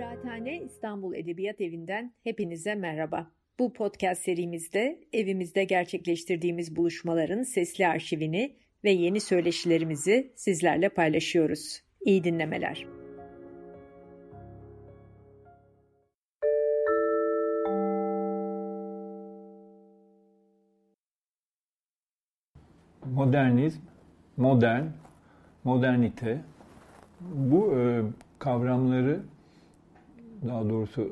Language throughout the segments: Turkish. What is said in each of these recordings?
Kıraathane İstanbul Edebiyat Evi'nden hepinize merhaba. Bu podcast serimizde evimizde gerçekleştirdiğimiz buluşmaların sesli arşivini ve yeni söyleşilerimizi sizlerle paylaşıyoruz. İyi dinlemeler. Modernizm, modern, modernite bu e, kavramları daha doğrusu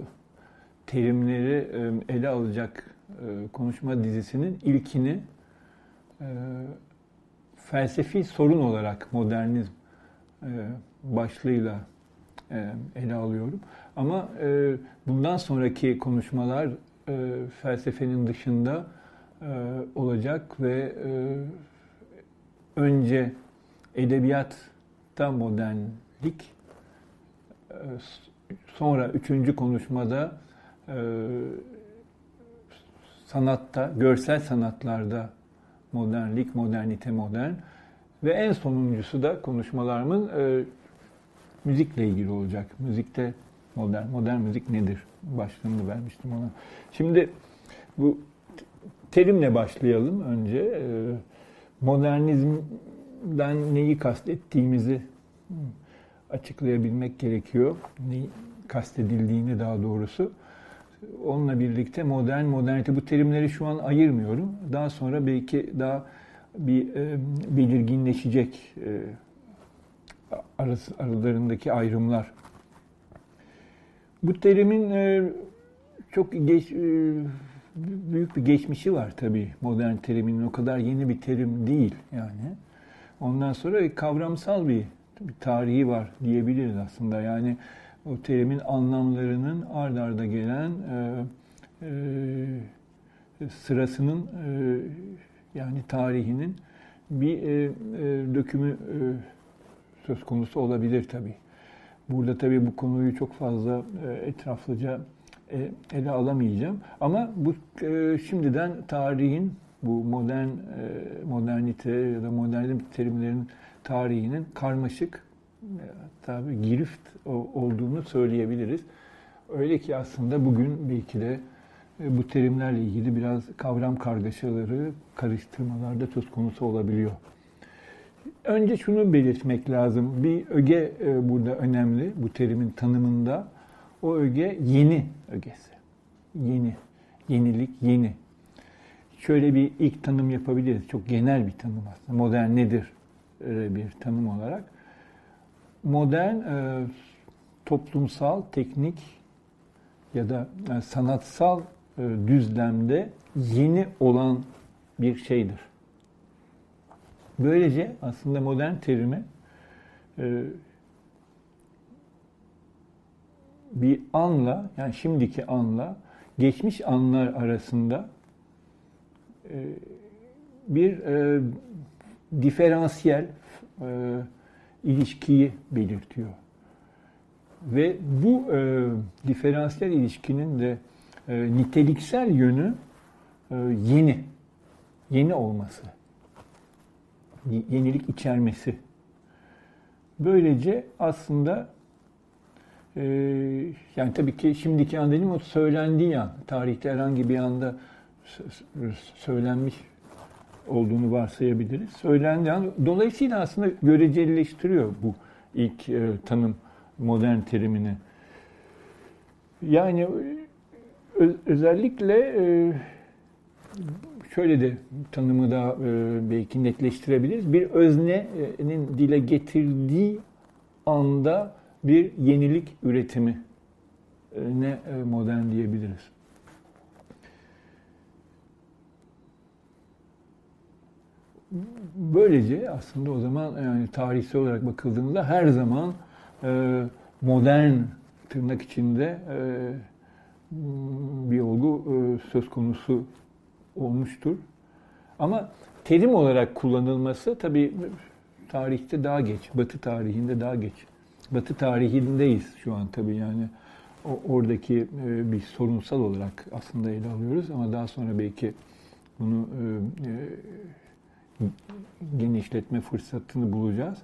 terimleri ele alacak konuşma dizisinin ilkini felsefi sorun olarak modernizm başlığıyla ele alıyorum. Ama bundan sonraki konuşmalar felsefenin dışında olacak ve önce edebiyatta modernlik Sonra üçüncü konuşmada e, sanatta, görsel sanatlarda modernlik, modernite, modern ve en sonuncusu da konuşmalarımın e, müzikle ilgili olacak. Müzikte modern, modern müzik nedir? Başlığını vermiştim ona. Şimdi bu terimle başlayalım önce. E, modernizmden neyi kastettiğimizi açıklayabilmek gerekiyor. Ne kastedildiğini daha doğrusu. Onunla birlikte modern, modernite bu terimleri şu an ayırmıyorum. Daha sonra belki daha bir e, belirginleşecek e, arası, aralarındaki ayrımlar. Bu terimin e, çok geç, e, büyük bir geçmişi var tabii modern teriminin. O kadar yeni bir terim değil yani. Ondan sonra kavramsal bir bir tarihi var diyebiliriz aslında. Yani o terimin anlamlarının ard arda gelen e, e, sırasının e, yani tarihinin bir e, e, dökümü e, söz konusu olabilir tabi. Burada tabi bu konuyu çok fazla e, etraflıca e, ele alamayacağım. Ama bu e, şimdiden tarihin bu modern e, modernite ya da modernizm terimlerinin tarihinin karmaşık tabi girift olduğunu söyleyebiliriz. Öyle ki aslında bugün belki de e, bu terimlerle ilgili biraz kavram kargaşaları, karıştırmalarda söz konusu olabiliyor. Önce şunu belirtmek lazım. Bir öge e, burada önemli bu terimin tanımında. O öge yeni ögesi. Yeni, yenilik, yeni. Şöyle bir ilk tanım yapabiliriz. Çok genel bir tanım aslında. Modern nedir? Bir tanım olarak. Modern e, toplumsal, teknik ya da e, sanatsal e, düzlemde yeni olan bir şeydir. Böylece aslında modern terimi e, bir anla, yani şimdiki anla, geçmiş anlar arasında e, bir e, diferansiyel e, ilişkiyi belirtiyor. Ve bu e, diferansiyel ilişkinin de e, niteliksel yönü e, yeni, yeni olması, yenilik içermesi. Böylece aslında e, yani tabii ki şimdiki an dedim o söylendiği an, tarihte herhangi bir anda söylenmiş olduğunu varsayabiliriz. Söylendiği an, dolayısıyla aslında görecelileştiriyor bu ilk e, tanım modern terimini. Yani ö, özellikle e, şöyle de tanımı da e, belki netleştirebiliriz. Bir öznenin dile getirdiği anda bir yenilik üretimi ne e, modern diyebiliriz. Böylece aslında o zaman yani tarihsel olarak bakıldığında her zaman e, modern tırnak içinde e, bir olgu e, söz konusu olmuştur. Ama terim olarak kullanılması tabi tarihte daha geç, Batı tarihinde daha geç. Batı tarihindeyiz şu an tabi yani oradaki e, bir sorunsal olarak aslında ele alıyoruz ama daha sonra belki bunu e, e genişletme fırsatını bulacağız.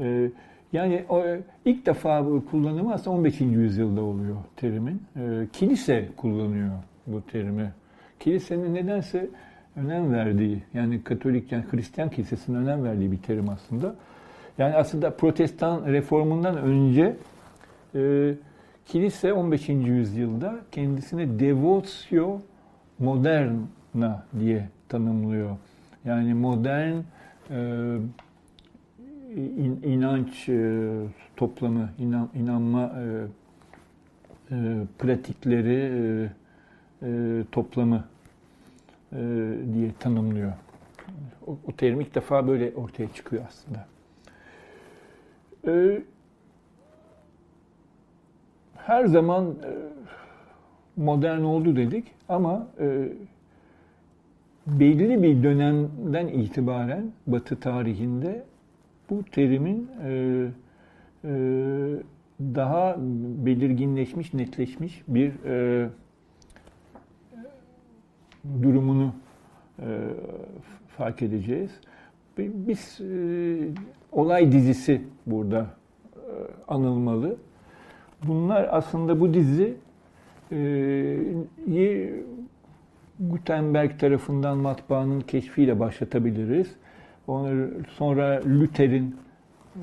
Ee, Yani o, ilk defa bu kullanımı aslında 15. yüzyılda oluyor terimin. E, kilise kullanıyor bu terimi. Kilisenin nedense önem verdiği, yani Katolik, yani Hristiyan kilisesinin önem verdiği bir terim aslında. Yani aslında protestan reformundan önce e, kilise 15. yüzyılda kendisine devotio moderna diye tanımlıyor. Yani modern e, in, inanç e, toplamı, inan, inanma e, e, pratikleri e, e, toplamı e, diye tanımlıyor. O, o terim ilk defa böyle ortaya çıkıyor aslında. E, her zaman e, modern oldu dedik ama e, belli bir dönemden itibaren Batı tarihinde bu terimin e, e, daha belirginleşmiş, netleşmiş bir e, durumunu e, fark edeceğiz. Biz e, olay dizisi burada e, anılmalı. Bunlar aslında bu dizi e, Gutenberg tarafından matbaanın keşfiyle başlatabiliriz. Onları sonra Luther'in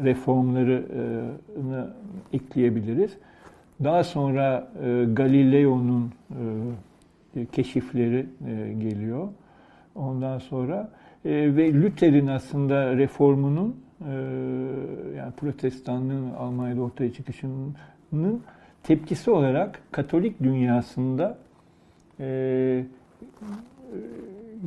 reformlarını ekleyebiliriz. Daha sonra e, Galileo'nun e, keşifleri e, geliyor. Ondan sonra ve Luther'in aslında reformunun yani protestanlığın Almanya'da ortaya çıkışının tepkisi olarak Katolik dünyasında e,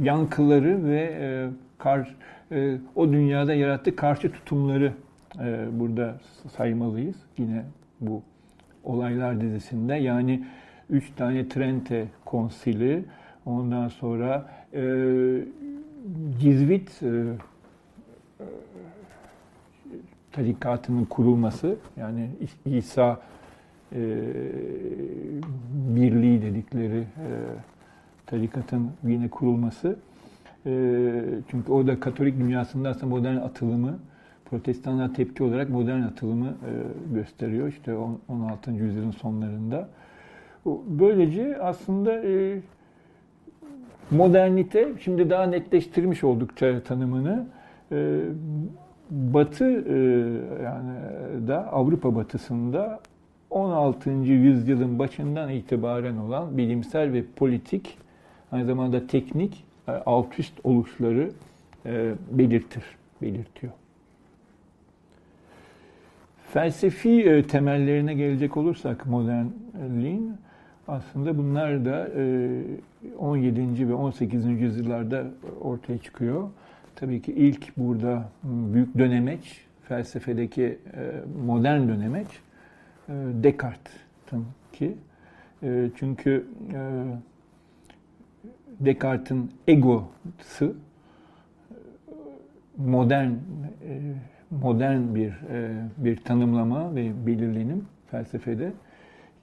yankıları ve e, kar, e, o dünyada yarattığı karşı tutumları e, burada saymalıyız. Yine bu olaylar dizisinde yani üç tane Trente konsili, ondan sonra e, Cizvit e, e, tarikatının kurulması, yani İsa e, birliği dedikleri e, tarikatın yine kurulması. E, çünkü orada Katolik dünyasında aslında modern atılımı, protestanlar tepki olarak modern atılımı e, gösteriyor. İşte 16. yüzyılın sonlarında. Böylece aslında e, modernite, şimdi daha netleştirmiş oldukça tanımını, e, Batı yani da Avrupa Batısında 16. yüzyılın başından itibaren olan bilimsel ve politik, aynı zamanda teknik e, alt üst oluşları e, belirtir, belirtiyor. Felsefi e, temellerine gelecek olursak modernliğin aslında bunlar da 17. ve 18. yüzyıllarda ortaya çıkıyor. Tabii ki ilk burada büyük dönemeç, felsefedeki modern dönemeç Descartes'in ki. Çünkü Descartes'in egosu modern modern bir bir tanımlama ve belirlenim felsefede.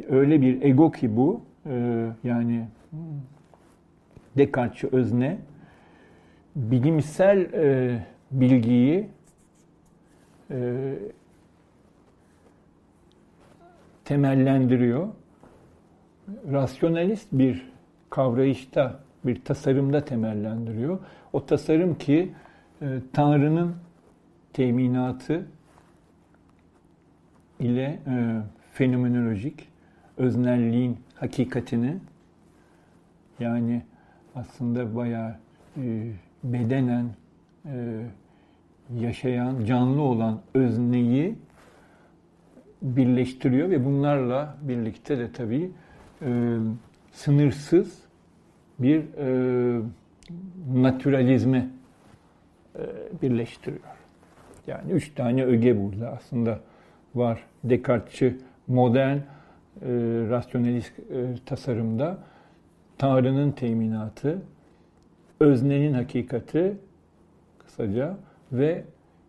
Öyle bir ego ki bu yani Descartes'çi özne bilimsel bilgiyi temellendiriyor. Rasyonalist bir kavrayışta bir tasarımda temellendiriyor. O tasarım ki e, Tanrı'nın teminatı ile e, fenomenolojik öznelliğin hakikatini yani aslında bayağı e, bedenen e, yaşayan, canlı olan özneyi birleştiriyor ve bunlarla birlikte de tabii e, sınırsız bir e, naturalizme e, birleştiriyor. Yani üç tane öge burada aslında var. Descartes'çi modern e, rasyonalist e, tasarımda Tanrı'nın teminatı, öznenin hakikati kısaca ve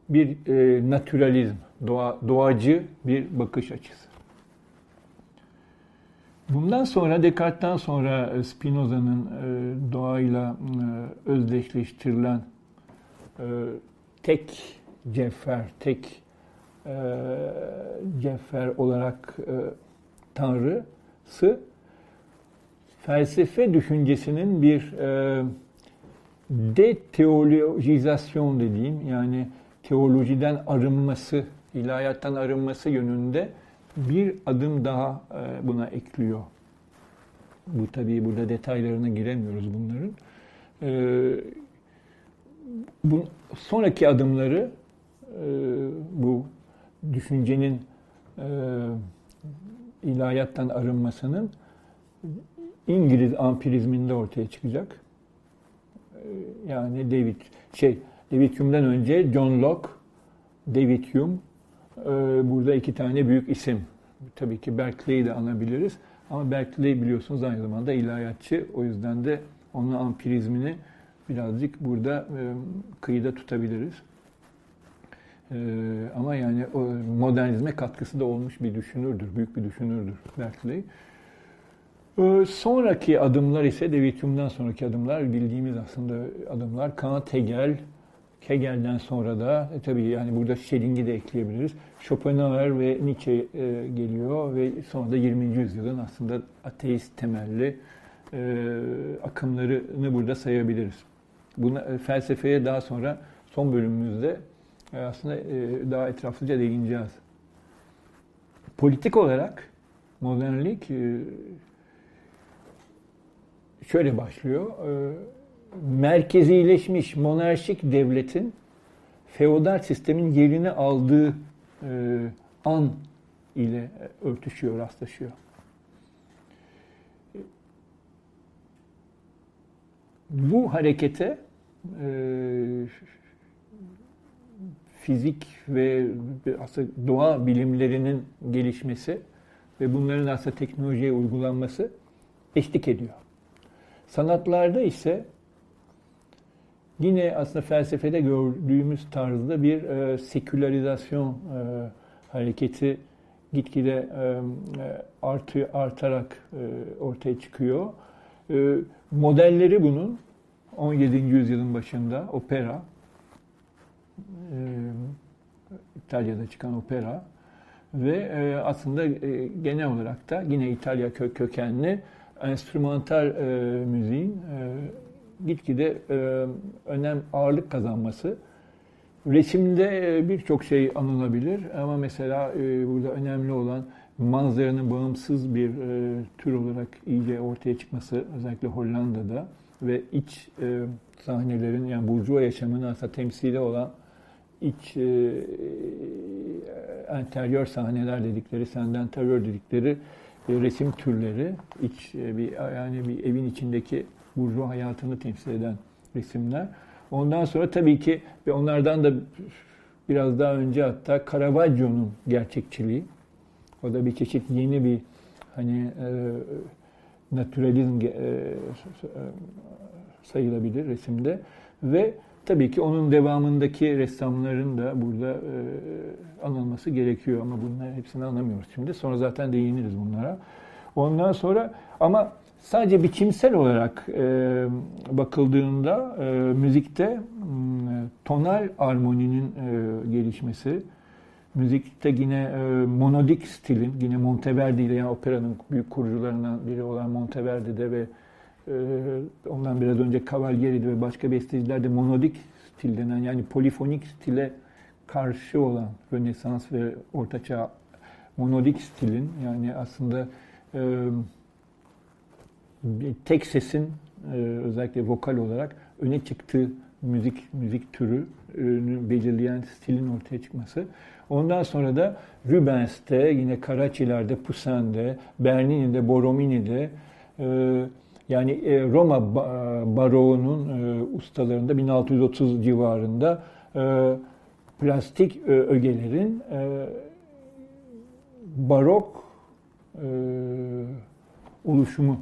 bir e, naturalizm, doğa, doğacı bir bakış açısı. Bundan sonra Descartes'ten sonra e, Spinoza'nın e, doğayla e, özdeşleştirilen tek cevher, tek cevher olarak tanrısı felsefe düşüncesinin bir deteolojizasyon dediğim yani teolojiden arınması, ilahiyattan arınması yönünde bir adım daha e, buna ekliyor. Bu tabii burada detaylarına giremiyoruz bunların. E, bu sonraki adımları e, bu düşüncenin ilahiyattan arınmasının İngiliz ampirizminde ortaya çıkacak. Yani David şey David Hume'den önce John Locke, David Hume burada iki tane büyük isim. Tabii ki Berkeley'i de anabiliriz. Ama Berkeley biliyorsunuz aynı zamanda ilahiyatçı. O yüzden de onun ampirizmini birazcık burada e, kıyıda tutabiliriz. E, ama yani modernizme katkısı da olmuş bir düşünürdür, büyük bir düşünürdür Berkeley. E, sonraki adımlar ise David Hume'dan sonraki adımlar bildiğimiz aslında adımlar. Kant, Hegel, Hegel'den sonra da e, tabii yani burada Schelling'i de ekleyebiliriz. Schopenhauer ve Nietzsche e, geliyor ve sonra da 20. yüzyılın aslında ateist temelli e, akımlarını burada sayabiliriz. Buna, e, felsefeye daha sonra son bölümümüzde e, aslında e, daha etraflıca değineceğiz. Politik olarak modernlik e, şöyle başlıyor. E, merkezileşmiş monarşik devletin feodal sistemin yerini aldığı e, an ile örtüşüyor, rastlaşıyor. Bu harekete e, fizik ve aslında doğa bilimlerinin gelişmesi ve bunların aslında teknolojiye uygulanması eşlik ediyor. Sanatlarda ise Yine aslında felsefede gördüğümüz tarzda bir e, sekülerizasyon e, hareketi gitgide e, e artı, artarak e, ortaya çıkıyor. E, modelleri bunun 17. yüzyılın başında opera, e, İtalya'da çıkan opera ve e, aslında e, genel olarak da yine İtalya kö kökenli enstrümantal e, müziğin e, gitgide e, önem ağırlık kazanması. Resimde e, birçok şey anılabilir ama mesela e, burada önemli olan manzaranın bağımsız bir e, tür olarak iyice ortaya çıkması özellikle Hollanda'da ve iç sahnelerin yani burjuva yaşamının aslında temsili olan iç e, enteriyör sahneler dedikleri, senden terör dedikleri resim türleri, iç bir yani bir evin içindeki burjuva hayatını temsil eden resimler. Ondan sonra tabii ki ve onlardan da biraz daha önce hatta Caravaggio'nun gerçekçiliği. O da bir çeşit yeni bir hani e, naturalizm e, sayılabilir resimde ve tabii ki onun devamındaki ressamların da burada e, anılması gerekiyor ama bunları hepsini anlamıyoruz şimdi. Sonra zaten değiniriz bunlara. Ondan sonra ama Sadece biçimsel olarak e, bakıldığında e, müzikte e, tonal armoninin e, gelişmesi, müzikte yine e, monodik stilin, yine Monteverdi ile yani operanın büyük kurucularından biri olan Monteverdi'de ve e, ondan biraz önce Cavalieri'de ve başka besteciler de monodik stil denen yani polifonik stile karşı olan Rönesans ve Ortaçağ monodik stilin yani aslında bir tek sesin özellikle vokal olarak öne çıktığı müzik müzik türü belirleyen stilin ortaya çıkması. Ondan sonra da Rubens'te, yine Karaçiler'de, Poussin'de, Bernini'de, Borromini'de yani Roma baroğunun ustalarında 1630 civarında plastik ögelerin barok oluşumu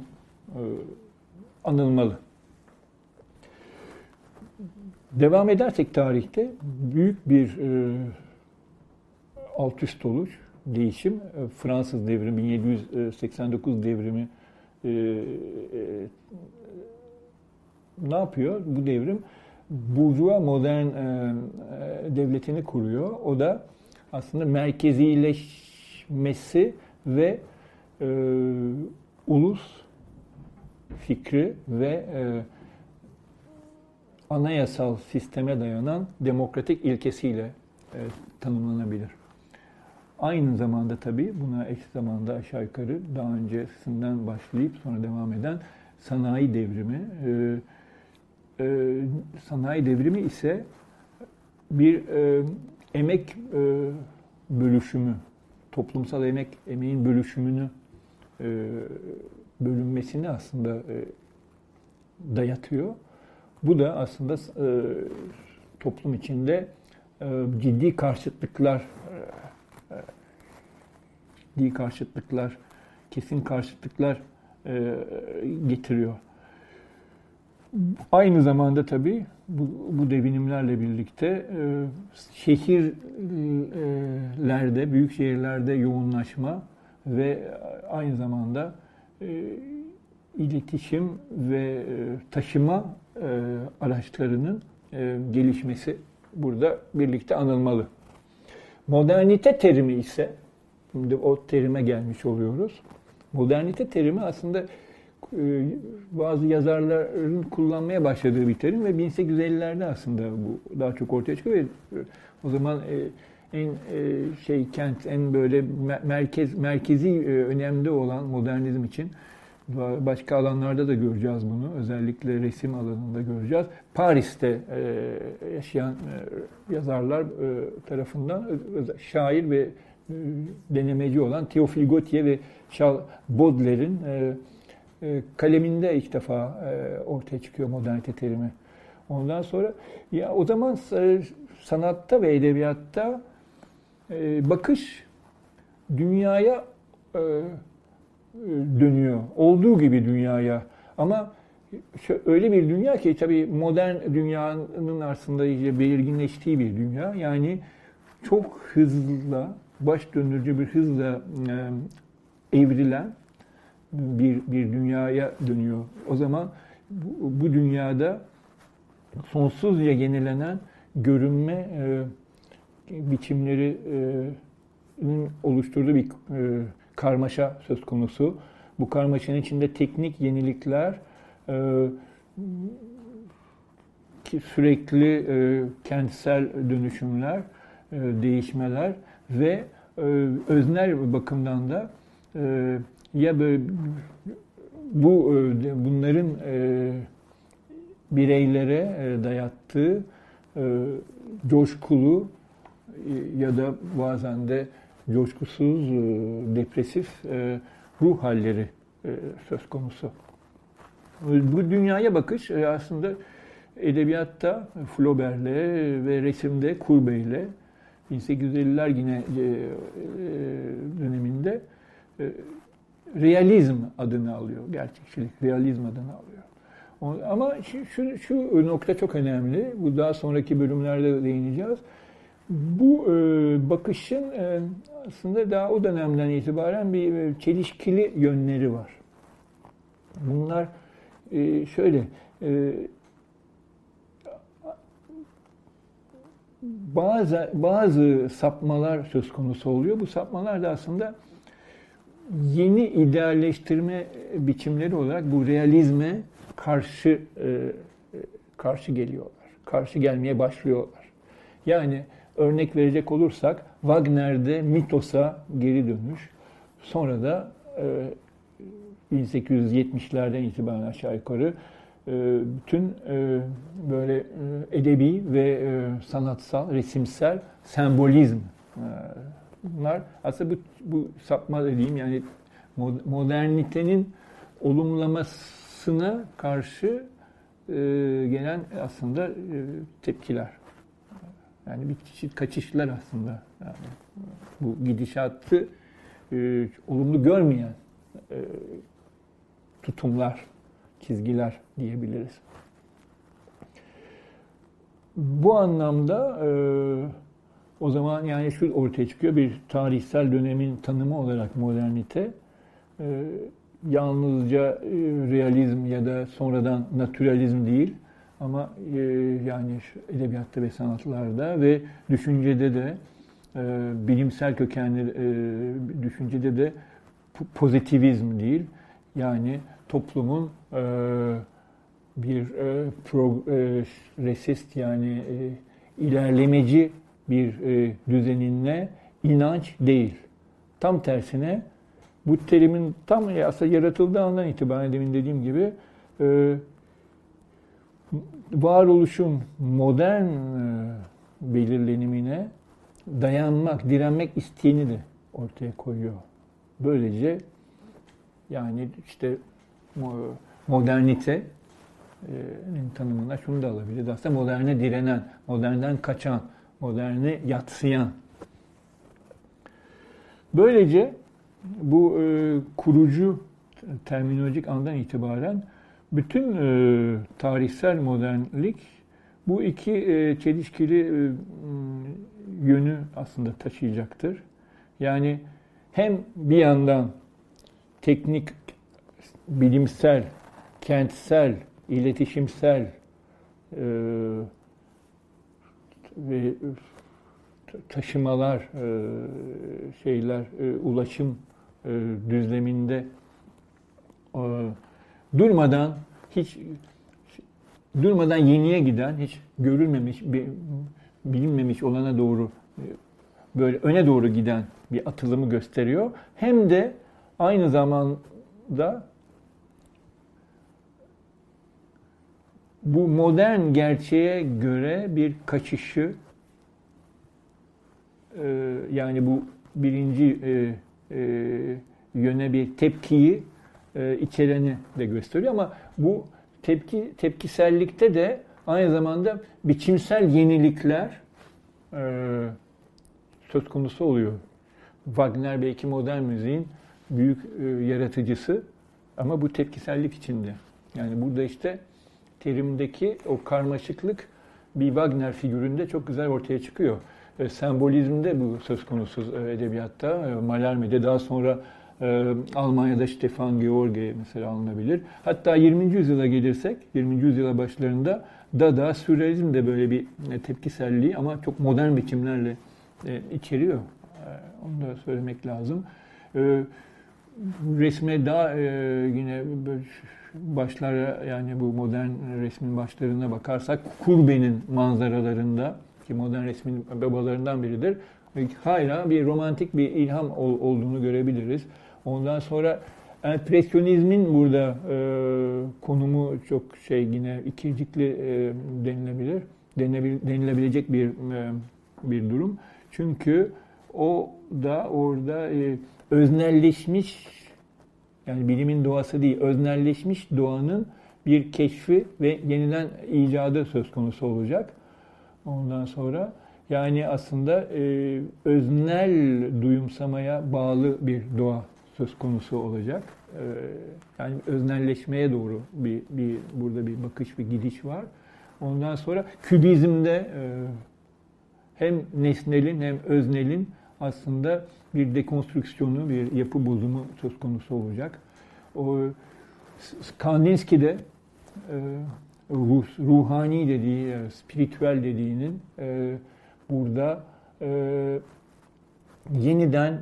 e, anılmalı. Devam edersek tarihte büyük bir e, alt üst oluş, değişim. E, Fransız devrimi, 1789 devrimi e, e, ne yapıyor? Bu devrim Burjuva modern e, devletini kuruyor. O da aslında merkezileşmesi ve e, ulus fikri ve e, anayasal sisteme dayanan demokratik ilkesiyle e, tanımlanabilir. Aynı zamanda tabii buna eş zamanda aşağı yukarı daha öncesinden başlayıp sonra devam eden sanayi devrimi. E, e, sanayi devrimi ise bir e, emek e, bölüşümü, toplumsal emek emeğin bölüşümünü bölünmesini aslında e, dayatıyor. Bu da aslında e, toplum içinde e, ciddi karşıtlıklar e, ciddi karşıtlıklar, kesin karşıtlıklar e, getiriyor. Aynı zamanda tabii bu, bu devinimlerle birlikte e, şehirlerde, büyük şehirlerde yoğunlaşma ve aynı zamanda e, iletişim ve e, taşıma e, araçlarının e, gelişmesi burada birlikte anılmalı. Modernite terimi ise, şimdi o terime gelmiş oluyoruz. Modernite terimi aslında e, bazı yazarların kullanmaya başladığı bir terim ve 1850'lerde aslında bu daha çok ortaya çıkıyor ve o zaman en şey kent en böyle merkez merkezi önemli olan modernizm için başka alanlarda da göreceğiz bunu. Özellikle resim alanında göreceğiz. Paris'te yaşayan yazarlar tarafından şair ve denemeci olan Théophile Gautier ve Charles Baudelaire'in e, kaleminde ilk defa e, ortaya çıkıyor modernite terimi. Ondan sonra ya o zaman e, sanatta ve edebiyatta bakış dünyaya dönüyor. Olduğu gibi dünyaya. Ama öyle bir dünya ki tabii modern dünyanın aslında iyice belirginleştiği bir dünya. Yani çok hızlı, baş döndürücü bir hızla evrilen bir, bir dünyaya dönüyor. O zaman bu, bu dünyada sonsuzca yenilenen görünme e, biçimleri oluşturduğu bir karmaşa söz konusu. Bu karmaşanın içinde teknik yenilikler, e, sürekli kentsel dönüşümler, değişmeler ve öznel bakımdan da ya böyle bu bunların bireylere dayattığı coşkulu ya da bazen de coşkusuz, depresif ruh halleri söz konusu. Bu dünyaya bakış aslında edebiyatta Flaubert'le ve resimde Courbet'le 1850'ler yine döneminde realizm adını alıyor. Gerçekçilik, realizm adını alıyor. Ama şu, şu nokta çok önemli. Bu daha sonraki bölümlerde değineceğiz. Bu e, bakışın e, aslında daha o dönemden itibaren bir e, çelişkili yönleri var. Bunlar e, şöyle e, bazı bazı sapmalar söz konusu oluyor. Bu sapmalar da aslında yeni idealleştirme biçimleri olarak bu realizme karşı e, karşı geliyorlar. Karşı gelmeye başlıyorlar. Yani örnek verecek olursak Wagner'de mitos'a geri dönüş. Sonra da e, 1870'lerden itibaren aşağı yukarı e, bütün e, böyle e, edebi ve e, sanatsal, resimsel sembolizm e, bunlar aslında bu, bu sapma dediğim yani modernitenin olumlamasına karşı gelen aslında tepkiler. Yani bir çeşit kaçışlar aslında. Yani bu gidişatı e, olumlu görmeyen e, tutumlar, çizgiler diyebiliriz. Bu anlamda e, o zaman yani şu ortaya çıkıyor bir tarihsel dönemin tanımı olarak modernite e, yalnızca e, realizm ya da sonradan naturalizm değil ama e, yani edebiyatta ve sanatlarda ve düşüncede de bilimsel kökenli düşüncede de pozitivizm değil. Yani toplumun bir progresist yani ilerlemeci bir düzenine inanç değil. Tam tersine bu terimin tam aslında yaratıldığı andan itibaren demin dediğim gibi e, varoluşun modern e, belirlenimine dayanmak, direnmek isteğini de ortaya koyuyor. Böylece yani işte modernite tanımına şunu da alabiliriz. Aslında moderne direnen, modernden kaçan, moderne yatsıyan. Böylece bu e, kurucu terminolojik andan itibaren bütün e, tarihsel modernlik bu iki e, çelişkili e, yönü aslında taşıyacaktır. Yani hem bir yandan teknik, bilimsel, kentsel, iletişimsel e, ve taşımalar, e, şeyler, e, ulaşım e, düzleminde durmadan hiç durmadan yeniye giden, hiç görülmemiş, bilinmemiş olana doğru böyle öne doğru giden bir atılımı gösteriyor. Hem de aynı zamanda bu modern gerçeğe göre bir kaçışı yani bu birinci e, yöne bir tepkiyi e, içereni de gösteriyor ama bu tepki tepkisellikte de aynı zamanda biçimsel yenilikler e, söz konusu oluyor. Wagner belki modern müziğin büyük e, yaratıcısı ama bu tepkisellik içinde. Yani burada işte terimdeki o karmaşıklık bir Wagner figüründe çok güzel ortaya çıkıyor. E, sembolizmde bu söz konusu e, edebiyatta. E, Mallarmé'de daha sonra Almanya'da Stefan George mesela alınabilir. Hatta 20. yüzyıla gelirsek, 20. yüzyıla başlarında Dada, Sürrealizm de böyle bir tepkiselliği ama çok modern biçimlerle içeriyor. Onu da söylemek lazım. Resme daha yine başlara yani bu modern resmin başlarına bakarsak Kurbe'nin manzaralarında ki modern resmin babalarından biridir. Hala bir romantik bir ilham olduğunu görebiliriz. Ondan sonra empresyonizmin burada e, konumu çok şey yine ikircikli e, denilebilir. Denilebilecek bir e, bir durum. Çünkü o da orada e, öznelleşmiş yani bilimin doğası değil, öznelleşmiş doğanın bir keşfi ve yeniden icadı söz konusu olacak. Ondan sonra yani aslında e, öznel duyumsamaya bağlı bir doğa söz konusu olacak. E, yani öznelleşmeye doğru bir, bir burada bir bakış bir gidiş var. Ondan sonra kübizmde e, hem nesnelin hem öznelin aslında bir dekonstrüksiyonu, bir yapı bozumu söz konusu olacak. O Kandinsky'de e, ruh, ruhani dediği, e, spiritüel dediğinin burada yeniden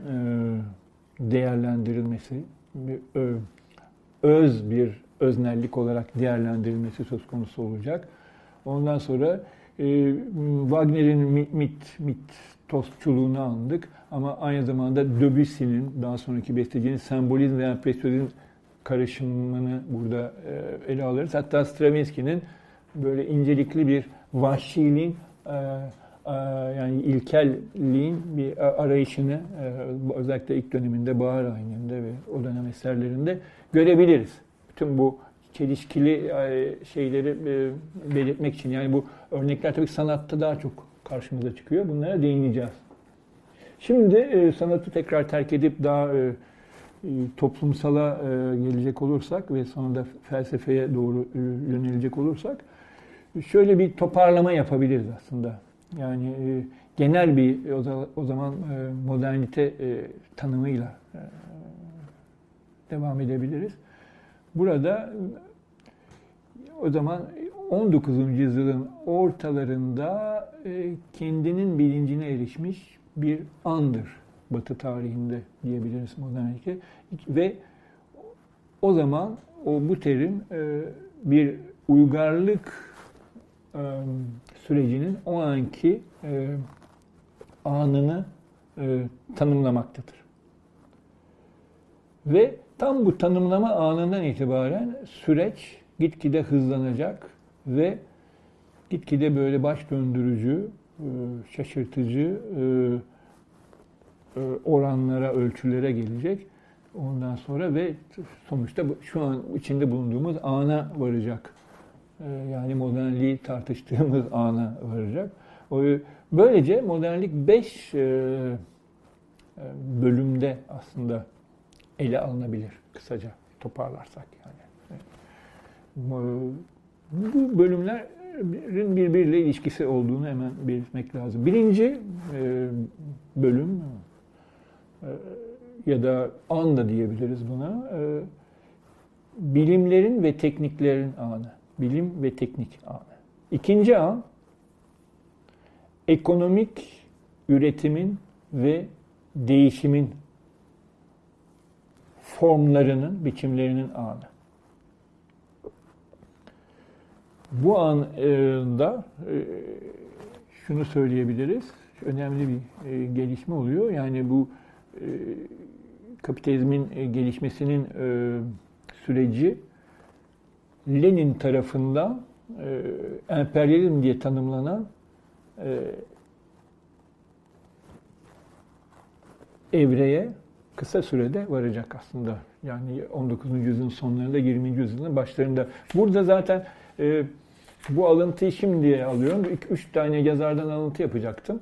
değerlendirilmesi, bir, ö, öz bir öznellik olarak değerlendirilmesi söz konusu olacak. Ondan sonra e, Wagner'in mit, mit, mit tostçuluğunu andık ama aynı zamanda Debussy'nin daha sonraki bestecinin sembolizm ve empresyonizm karışımını burada e, ele alırız. Hatta Stravinsky'nin böyle incelikli bir vahşiliğin e, e, yani ilkelliğin bir arayışını özellikle ilk döneminde Bahar Ayni'nde ve o dönem eserlerinde görebiliriz. Bütün bu çelişkili şeyleri belirtmek için yani bu örnekler tabii sanatta daha çok karşımıza çıkıyor. Bunlara değineceğiz. Şimdi sanatı tekrar terk edip daha e, toplumsala e, gelecek olursak ve sonra da felsefeye doğru e, yönelecek olursak şöyle bir toparlama yapabiliriz aslında. Yani genel bir o zaman modernite tanımıyla devam edebiliriz. Burada o zaman 19. yüzyılın ortalarında kendinin bilincine erişmiş bir andır Batı tarihinde diyebiliriz modernite. Ve o zaman o bu terim e, bir uygarlık e, sürecinin o anki e, anını e, tanımlamaktadır. Ve tam bu tanımlama anından itibaren süreç gitgide hızlanacak ve gitgide böyle baş döndürücü, e, şaşırtıcı e, e, oranlara, ölçülere gelecek. Ondan sonra ve sonuçta şu an içinde bulunduğumuz ana varacak. Yani modernliği tartıştığımız ana varacak. Böylece modernlik beş bölümde aslında ele alınabilir kısaca toparlarsak yani. Bu bölümlerin birbiriyle ilişkisi olduğunu hemen belirtmek lazım. Birinci bölüm ya da an da diyebiliriz buna. E, bilimlerin ve tekniklerin anı. Bilim ve teknik anı. İkinci an ekonomik üretimin ve değişimin formlarının, biçimlerinin anı. Bu anda e, şunu söyleyebiliriz. Önemli bir e, gelişme oluyor. Yani bu e, kapitalizmin e, gelişmesinin süreci Lenin tarafından emperyalizm diye tanımlanan evreye kısa sürede varacak aslında. Yani 19. yüzyılın sonlarında 20. yüzyılın başlarında. Burada zaten e, bu alıntıyı şimdi alıyorum. Üç tane yazardan alıntı yapacaktım.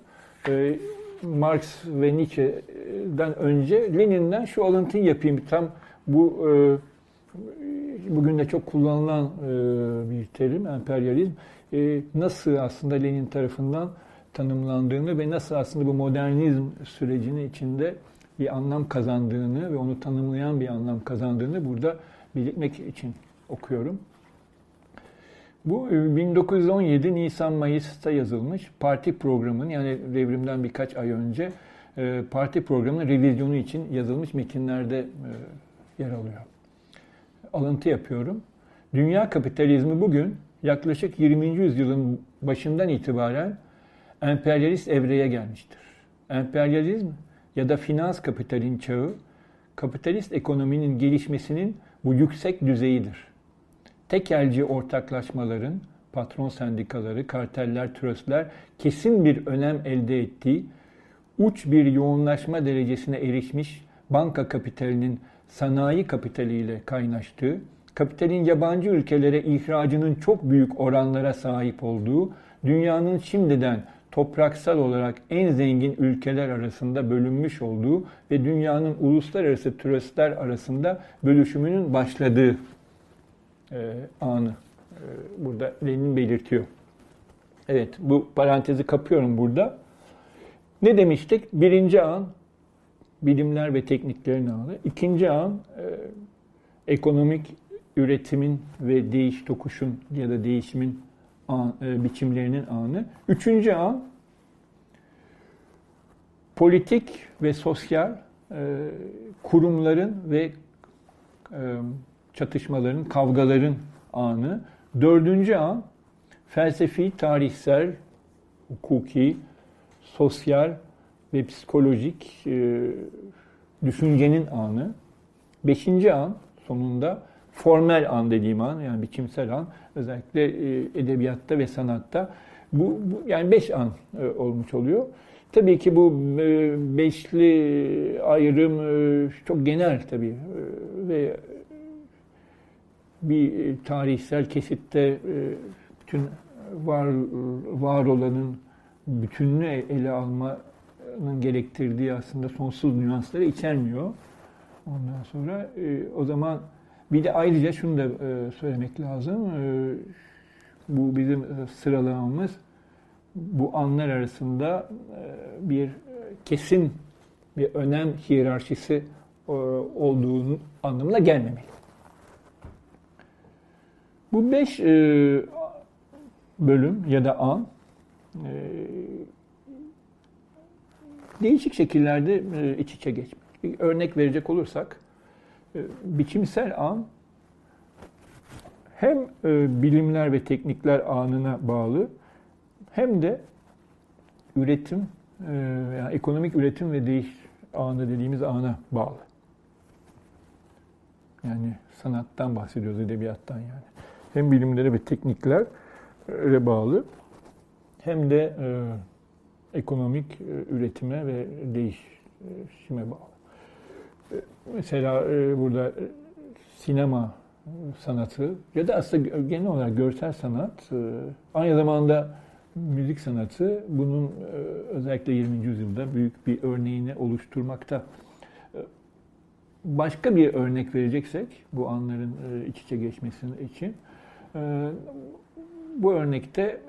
E, Marx ve Nietzsche'den önce Lenin'den şu alıntıyı yapayım. Tam bu e, bugün de çok kullanılan e, bir terim emperyalizm. E, nasıl aslında Lenin tarafından tanımlandığını ve nasıl aslında bu modernizm sürecinin içinde bir anlam kazandığını ve onu tanımlayan bir anlam kazandığını burada belirtmek için okuyorum. Bu 1917 e, Nisan-Mayıs'ta yazılmış parti programının yani devrimden birkaç ay önce parti programının revizyonu için yazılmış metinlerde yer alıyor. Alıntı yapıyorum. Dünya kapitalizmi bugün yaklaşık 20. yüzyılın başından itibaren emperyalist evreye gelmiştir. Emperyalizm ya da finans kapitalin çağı, kapitalist ekonominin gelişmesinin bu yüksek düzeyidir tekelci ortaklaşmaların, patron sendikaları, karteller, tröstler kesin bir önem elde ettiği, uç bir yoğunlaşma derecesine erişmiş banka kapitalinin sanayi kapitaliyle kaynaştığı, kapitalin yabancı ülkelere ihracının çok büyük oranlara sahip olduğu, dünyanın şimdiden topraksal olarak en zengin ülkeler arasında bölünmüş olduğu ve dünyanın uluslararası tröstler arasında bölüşümünün başladığı e, anı e, burada Lenin belirtiyor. Evet, bu parantezi kapıyorum burada. Ne demiştik? Birinci an bilimler ve tekniklerin anı. İkinci an e, ekonomik üretimin ve değiş tokuşun ya da değişimin an, e, biçimlerinin anı. Üçüncü an politik ve sosyal e, kurumların ve e, çatışmaların, kavgaların anı. Dördüncü an felsefi, tarihsel, hukuki, sosyal ve psikolojik e, düşüncenin anı. Beşinci an sonunda formel an dediğim an yani biçimsel an özellikle e, edebiyatta ve sanatta bu, bu yani beş an e, olmuş oluyor. Tabii ki bu e, beşli ayrım e, çok genel tabii e, ve bir tarihsel kesitte e, bütün var var olanın bütününü ele almanın gerektirdiği aslında sonsuz nüansları içermiyor. Ondan sonra e, o zaman bir de ayrıca şunu da söylemek lazım. Bu bizim sıralamamız bu anlar arasında bir kesin bir önem hiyerarşisi olduğunu anlamına gelmemeli. Bu beş e, bölüm ya da an e, değişik şekillerde e, iç içe geçmek. Örnek verecek olursak, e, biçimsel an hem e, bilimler ve teknikler anına bağlı hem de üretim, yani ekonomik üretim ve değiş anı dediğimiz ana bağlı. Yani sanattan bahsediyoruz, edebiyattan yani. Hem bilimlere ve tekniklere bağlı hem de ekonomik üretime ve değişime bağlı. Mesela e, burada e, sinema sanatı ya da aslında genel olarak görsel sanat e, aynı zamanda müzik sanatı bunun özellikle 20. yüzyılda büyük bir örneğini oluşturmakta. Başka bir örnek vereceksek bu anların iç içe geçmesi için bu örnekte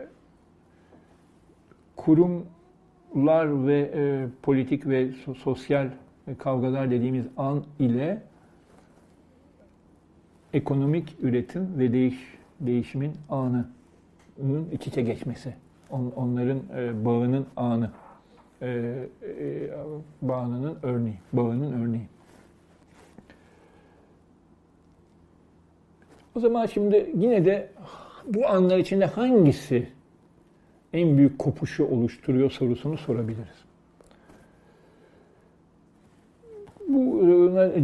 kurumlar ve politik ve sosyal kavgalar dediğimiz an ile ekonomik üretim ve değiş, değişimin anının iç içe geçmesi. On, onların e, bağının anı. E, e, bağının örneği. Bağının örneği. O zaman şimdi yine de bu anlar içinde hangisi en büyük kopuşu oluşturuyor sorusunu sorabiliriz. Bu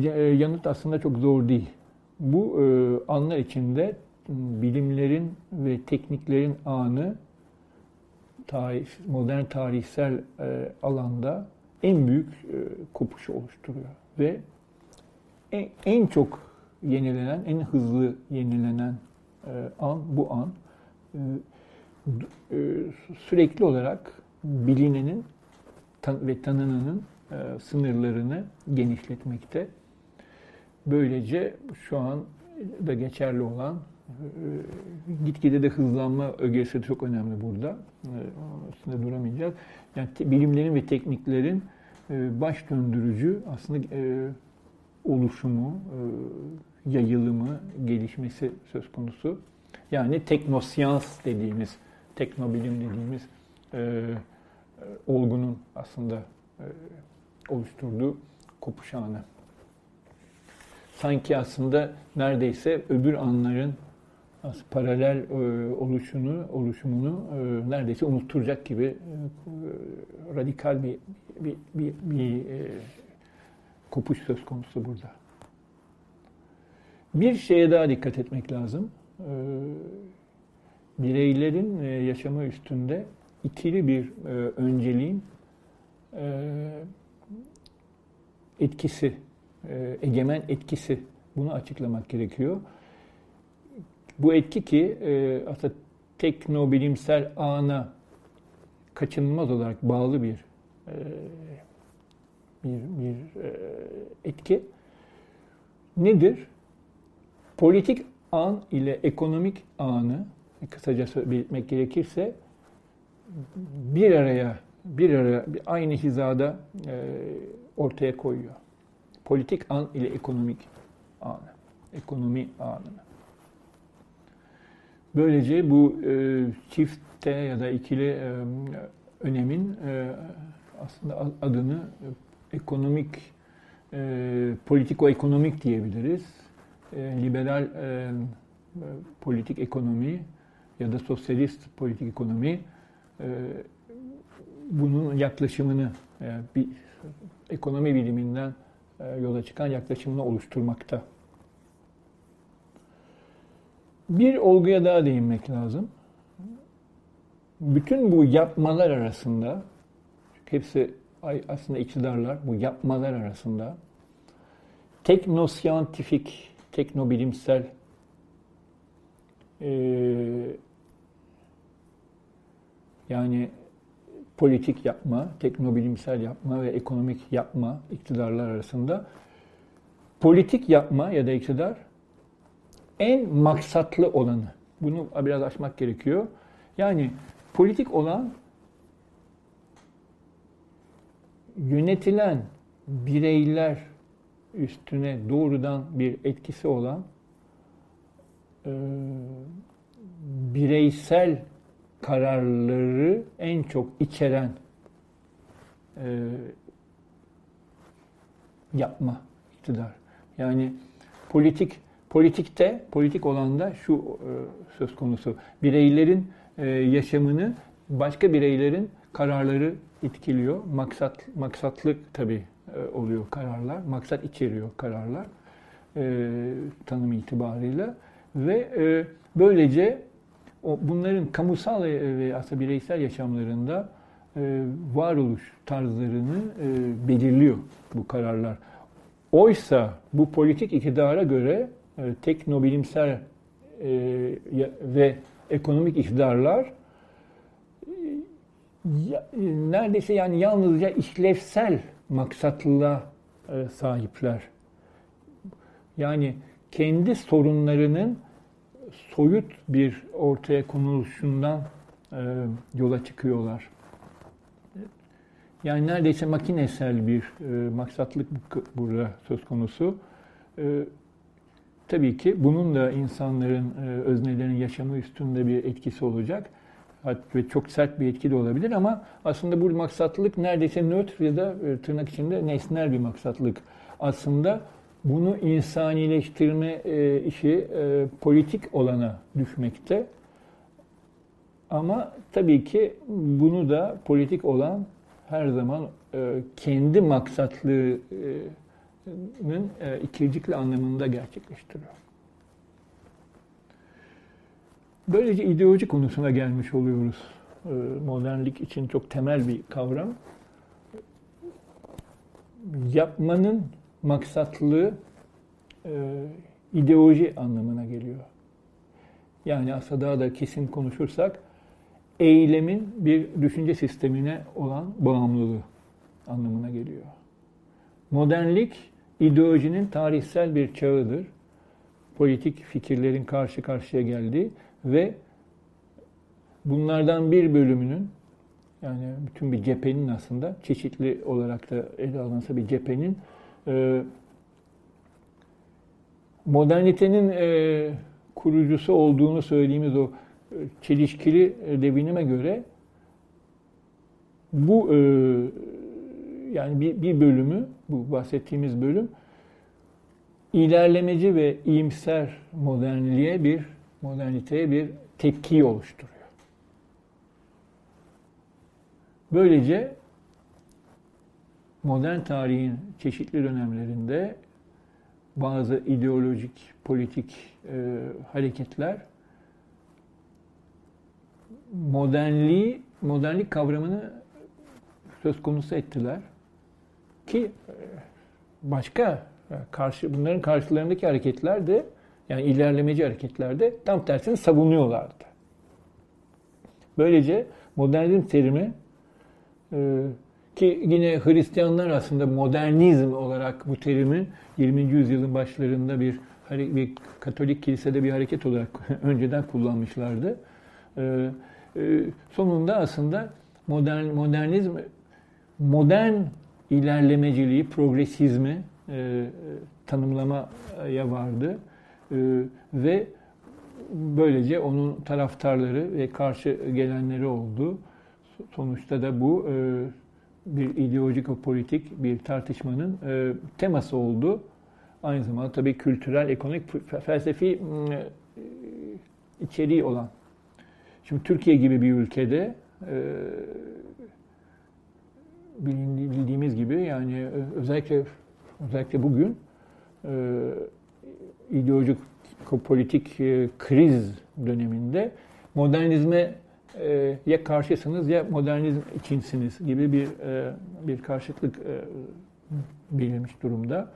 e, yanıt aslında çok zor değil. Bu e, anlar içinde bilimlerin ve tekniklerin anı tarih, modern tarihsel e, alanda en büyük kopuşu oluşturuyor. Ve en, en çok yenilenen, en hızlı yenilenen an bu an. Sürekli olarak bilinenin ve tanınanın e, sınırlarını genişletmekte. Böylece şu an da geçerli olan e, gitgide de hızlanma ögesi çok önemli burada. E, üstünde duramayacağız. Yani bilimlerin ve tekniklerin baş döndürücü aslında oluşumu, yayılımı, gelişmesi söz konusu. Yani teknosiyans dediğimiz, teknobilim dediğimiz olgunun aslında oluşturduğu kopuş anı. Sanki aslında neredeyse öbür anların paralel e, oluşunu, oluşumunu e, neredeyse unutturacak gibi e, radikal bir bir, bir, bir kopuş söz konusu burada. Bir şeye daha dikkat etmek lazım. Bireylerin yaşamı üstünde ikili bir önceliğin etkisi, e, egemen etkisi bunu açıklamak gerekiyor. Bu etki ki e, aslında teknobilimsel ana kaçınılmaz olarak bağlı bir e, bir, bir etki. Nedir? Politik an ile ekonomik anı kısaca belirtmek gerekirse bir araya bir araya aynı hizada ortaya koyuyor. Politik an ile ekonomik anı. Ekonomi anını. Böylece bu e, çifte ya da ikili e, önemin e, aslında adını e, ekonomik, e, politiko-ekonomik diyebiliriz. E, liberal e, politik ekonomi ya da sosyalist politik ekonomi e, bunun yaklaşımını e, bir ekonomi biliminden e, yola çıkan yaklaşımını oluşturmakta. Bir olguya daha değinmek lazım. Bütün bu yapmalar arasında, hepsi aslında iktidarlar, bu yapmalar arasında teknosyantifik, teknobilimsel e, yani politik yapma, teknobilimsel yapma ve ekonomik yapma iktidarlar arasında politik yapma ya da iktidar en maksatlı olanı. Bunu biraz açmak gerekiyor. Yani politik olan yönetilen bireyler üstüne doğrudan bir etkisi olan e, bireysel kararları en çok içeren e, yapma iktidar. Yani politik politikte politik olanda şu e, söz konusu bireylerin e, yaşamını başka bireylerin kararları etkiliyor. Maksat maksatlık tabii e, oluyor kararlar. Maksat içeriyor kararlar e, tanım itibarıyla ve e, böylece o, bunların kamusal ve aslında bireysel yaşamlarında e, varoluş tarzlarını e, belirliyor bu kararlar. Oysa bu politik iktidara göre e, teknobilimsel e, ve ekonomik iktidarlar ya, neredeyse yani yalnızca işlevsel maksatlılığa e, sahipler. Yani kendi sorunlarının soyut bir ortaya konuluşundan e, yola çıkıyorlar. Yani neredeyse makinesel bir e, maksatlık burada söz konusu. E, tabii ki bunun da insanların, e, öznelerin yaşamı üstünde bir etkisi olacak. Ve çok sert bir etki de olabilir ama aslında bu maksatlık neredeyse nötr ya da e, tırnak içinde nesnel bir maksatlık. Aslında bunu insanileştirme e, işi e, politik olana düşmekte. Ama tabii ki bunu da politik olan her zaman e, kendi maksatlığının e, ikircikli anlamında gerçekleştiriyor. Böylece ideoloji konusuna gelmiş oluyoruz. E, modernlik için çok temel bir kavram. Yapmanın maksatlığı e, ideoloji anlamına geliyor. Yani aslında daha da kesin konuşursak eylemin bir düşünce sistemine olan bağımlılığı anlamına geliyor. Modernlik ideolojinin tarihsel bir çağıdır. Politik fikirlerin karşı karşıya geldiği ve bunlardan bir bölümünün yani bütün bir cephenin aslında çeşitli olarak da ele alınsa bir cephenin modernitenin e, kurucusu olduğunu söylediğimiz o e, çelişkili devinime göre bu e, yani bir, bir bölümü, bu bahsettiğimiz bölüm ilerlemeci ve iyimser modernliğe bir moderniteye bir tepkiyi oluşturuyor. Böylece modern tarihin çeşitli dönemlerinde bazı ideolojik, politik e, hareketler modernliği, modernlik kavramını söz konusu ettiler. Ki e, başka e, karşı bunların karşılarındaki hareketler de yani ilerlemeci hareketler de tam tersini savunuyorlardı. Böylece modernizm terimi e, ki yine Hristiyanlar aslında modernizm olarak bu terimi 20. yüzyılın başlarında bir bir Katolik kilisede bir hareket olarak önceden kullanmışlardı. Ee, e, sonunda aslında modern modernizm modern ilerlemeciliği, progresizmi e, tanımlamaya vardı e, ve böylece onun taraftarları ve karşı gelenleri oldu. Sonuçta da bu e, bir ideolojik politik bir tartışmanın e, teması oldu. Aynı zamanda tabii kültürel, ekonomik, felsefi e, içeriği olan. Şimdi Türkiye gibi bir ülkede e, bildiğimiz gibi yani e, özellikle özellikle bugün e, ideolojik politik e, kriz döneminde modernizme e, ya karşısınız ya modernizm içinsiniz gibi bir e, bir karşıtlık e, belirmiş durumda.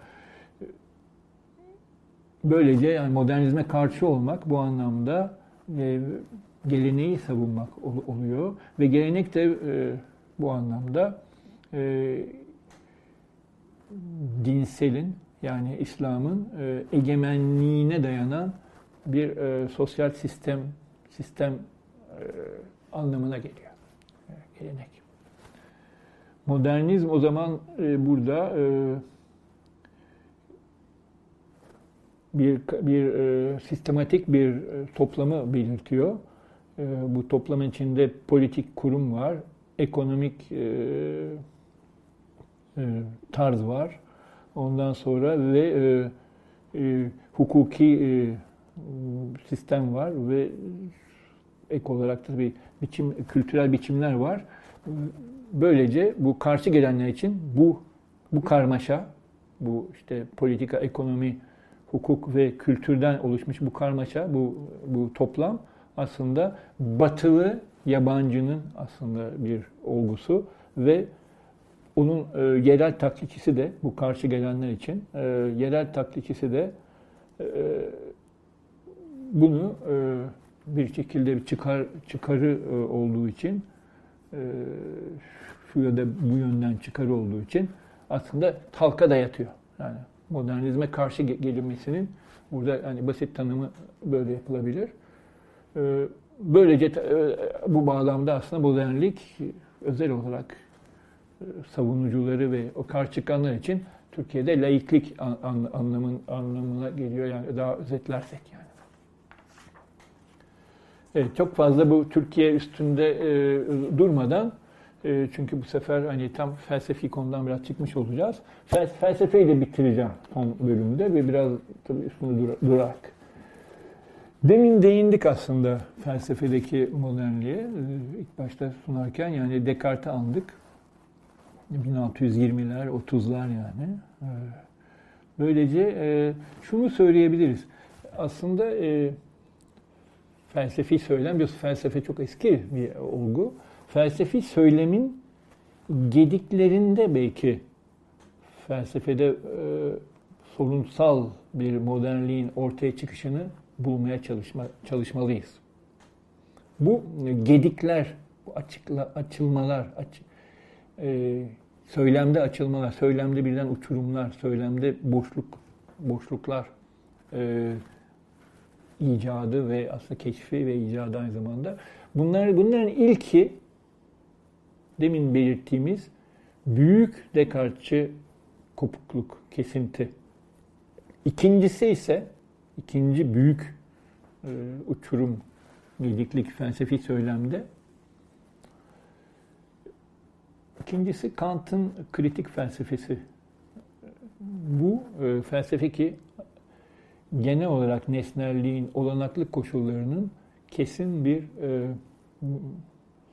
Böylece yani modernizme karşı olmak bu anlamda e, geleneği savunmak ol, oluyor ve gelenek de bu anlamda dinselin yani İslam'ın egemenliğine dayanan bir sosyal sistem sistem anlamına geliyor. Gelenek. Modernizm o zaman e, burada bir bir sistematik bir toplamı belirtiyor. bu toplamın içinde politik kurum var, ekonomik tarz var, Ondan sonra ve e, e, hukuki e, sistem var ve ek olarak da bir biçim kültürel biçimler var. Böylece bu karşı gelenler için bu bu karmaşa, bu işte politika, ekonomi, hukuk ve kültürden oluşmuş bu karmaşa, bu bu toplam aslında batılı yabancının aslında bir olgusu ve onun e, yerel taklitçisi de bu karşı gelenler için e, yerel taklitçisi de e, bunu e, bir şekilde bir çıkar çıkarı e, olduğu için e, şu ya da bu yönden çıkarı olduğu için aslında halka dayatıyor. Yani modernizme karşı gelinmesinin burada hani basit tanımı böyle yapılabilir. E, böylece bu bağlamda aslında modernlik özel olarak savunucuları ve o karşı çıkanlar için Türkiye'de laiklik an, anlamın, anlamına geliyor. Yani daha özetlersek yani. Evet, çok fazla bu Türkiye üstünde e, durmadan e, çünkü bu sefer hani tam felsefi konudan biraz çıkmış olacağız. Fel, felsefeyi de bitireceğim son bölümde ve biraz tabii üstünde dur, durarak. Demin değindik aslında felsefedeki modernliğe. E, ilk başta sunarken yani Descartes'i andık. 1620'ler, 30'lar yani. E, böylece e, şunu söyleyebiliriz. Aslında e, felsefi söylem, biliyorsun felsefe çok eski bir olgu. Felsefi söylemin gediklerinde belki felsefede e, sorunsal bir modernliğin ortaya çıkışını bulmaya çalışma, çalışmalıyız. Bu gedikler, bu açıkla, açılmalar, aç, e, söylemde açılmalar, söylemde birden uçurumlar, söylemde boşluk, boşluklar, e, icadı ve aslında keşfi ve icadı aynı zamanda. Bunlar, bunların ilki demin belirttiğimiz büyük Descartes'çi kopukluk, kesinti. İkincisi ise ikinci büyük e, uçurum, gediklik felsefi söylemde İkincisi Kant'ın kritik felsefesi. Bu e, felsefe ki genel olarak nesnelliğin olanaklı koşullarının kesin bir e,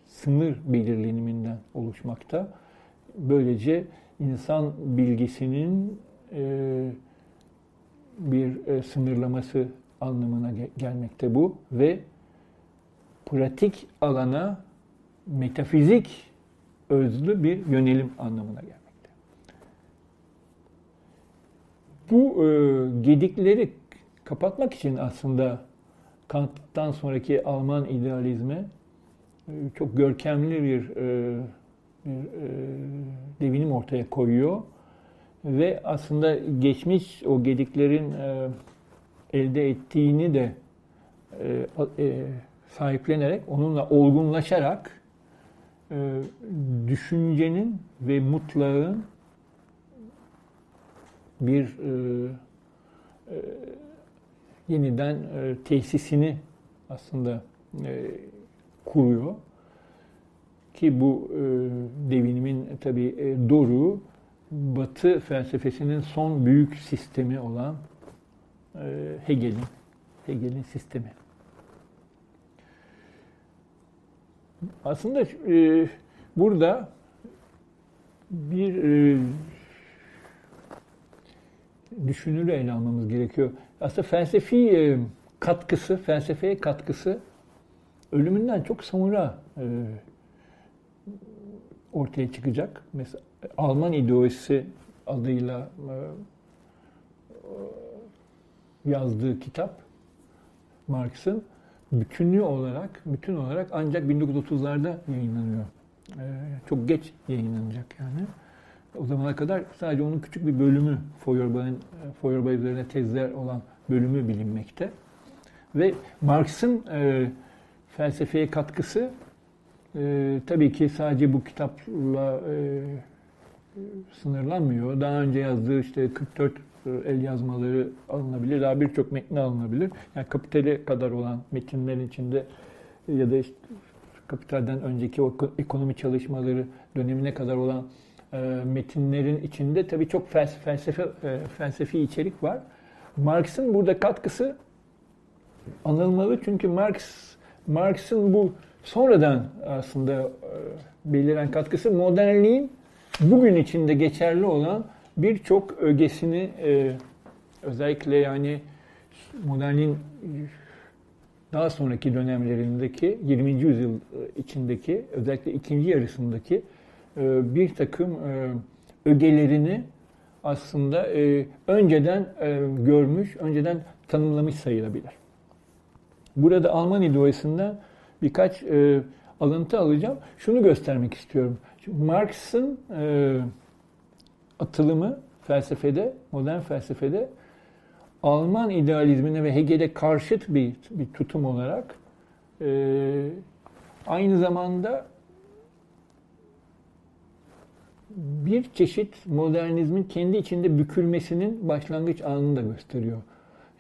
sınır belirleniminden oluşmakta. Böylece insan bilgisinin e, bir e, sınırlaması anlamına ge- gelmekte bu ve pratik alana metafizik özlü bir yönelim anlamına gelmekte. Bu e, gedikleri kapatmak için aslında Kant'tan sonraki Alman idealizme e, çok görkemli bir, e, bir e, devinim ortaya koyuyor. Ve aslında geçmiş o gediklerin elde ettiğini de sahiplenerek, onunla olgunlaşarak düşüncenin ve mutlağın bir yeniden e, tesisini aslında e, kuruyor. Ki bu e, devinimin tabi e, doğru Batı felsefesinin son büyük sistemi olan e, Hegel'in Hegel'in sistemi. Aslında e, burada bir e, düşünürü ele almamız gerekiyor. Aslında felsefi e, katkısı, felsefeye katkısı ölümünden çok sonra e, ortaya çıkacak. Mesela Alman ideolojisi adıyla e, yazdığı kitap Marx'ın bütünlüğü olarak bütün olarak ancak 1930'larda yayınlanıyor. Çok geç yayınlanacak yani. O zamana kadar sadece onun küçük bir bölümü Feuerbach'ın Feuerbach üzerine tezler olan bölümü bilinmekte. Ve Marx'ın e, felsefeye katkısı e, tabii ki sadece bu kitapla e, sınırlanmıyor. Daha önce yazdığı işte 44 e, el yazmaları alınabilir. Daha birçok metni alınabilir. Yani kapitale kadar olan metinlerin içinde ya da işte kapitalden önceki o ekonomi çalışmaları dönemine kadar olan metinlerin içinde tabii çok felsefe, e, felsefi içerik var. Marx'ın burada katkısı anılmalı çünkü Marx Marx'ın bu sonradan aslında e, beliren katkısı modernliğin bugün içinde geçerli olan birçok ögesini e, özellikle yani modernliğin daha sonraki dönemlerindeki 20. yüzyıl içindeki özellikle ikinci yarısındaki e, bir takım e, ögelerini aslında e, önceden görmüş, önceden tanımlamış sayılabilir. Burada Alman ideolojisinden birkaç alıntı alacağım. Şunu göstermek istiyorum. Marx'ın atılımı felsefede, modern felsefede Alman idealizmine ve Hegel'e karşıt bir, bir tutum olarak e, aynı zamanda bir çeşit modernizmin kendi içinde bükülmesinin başlangıç anını da gösteriyor.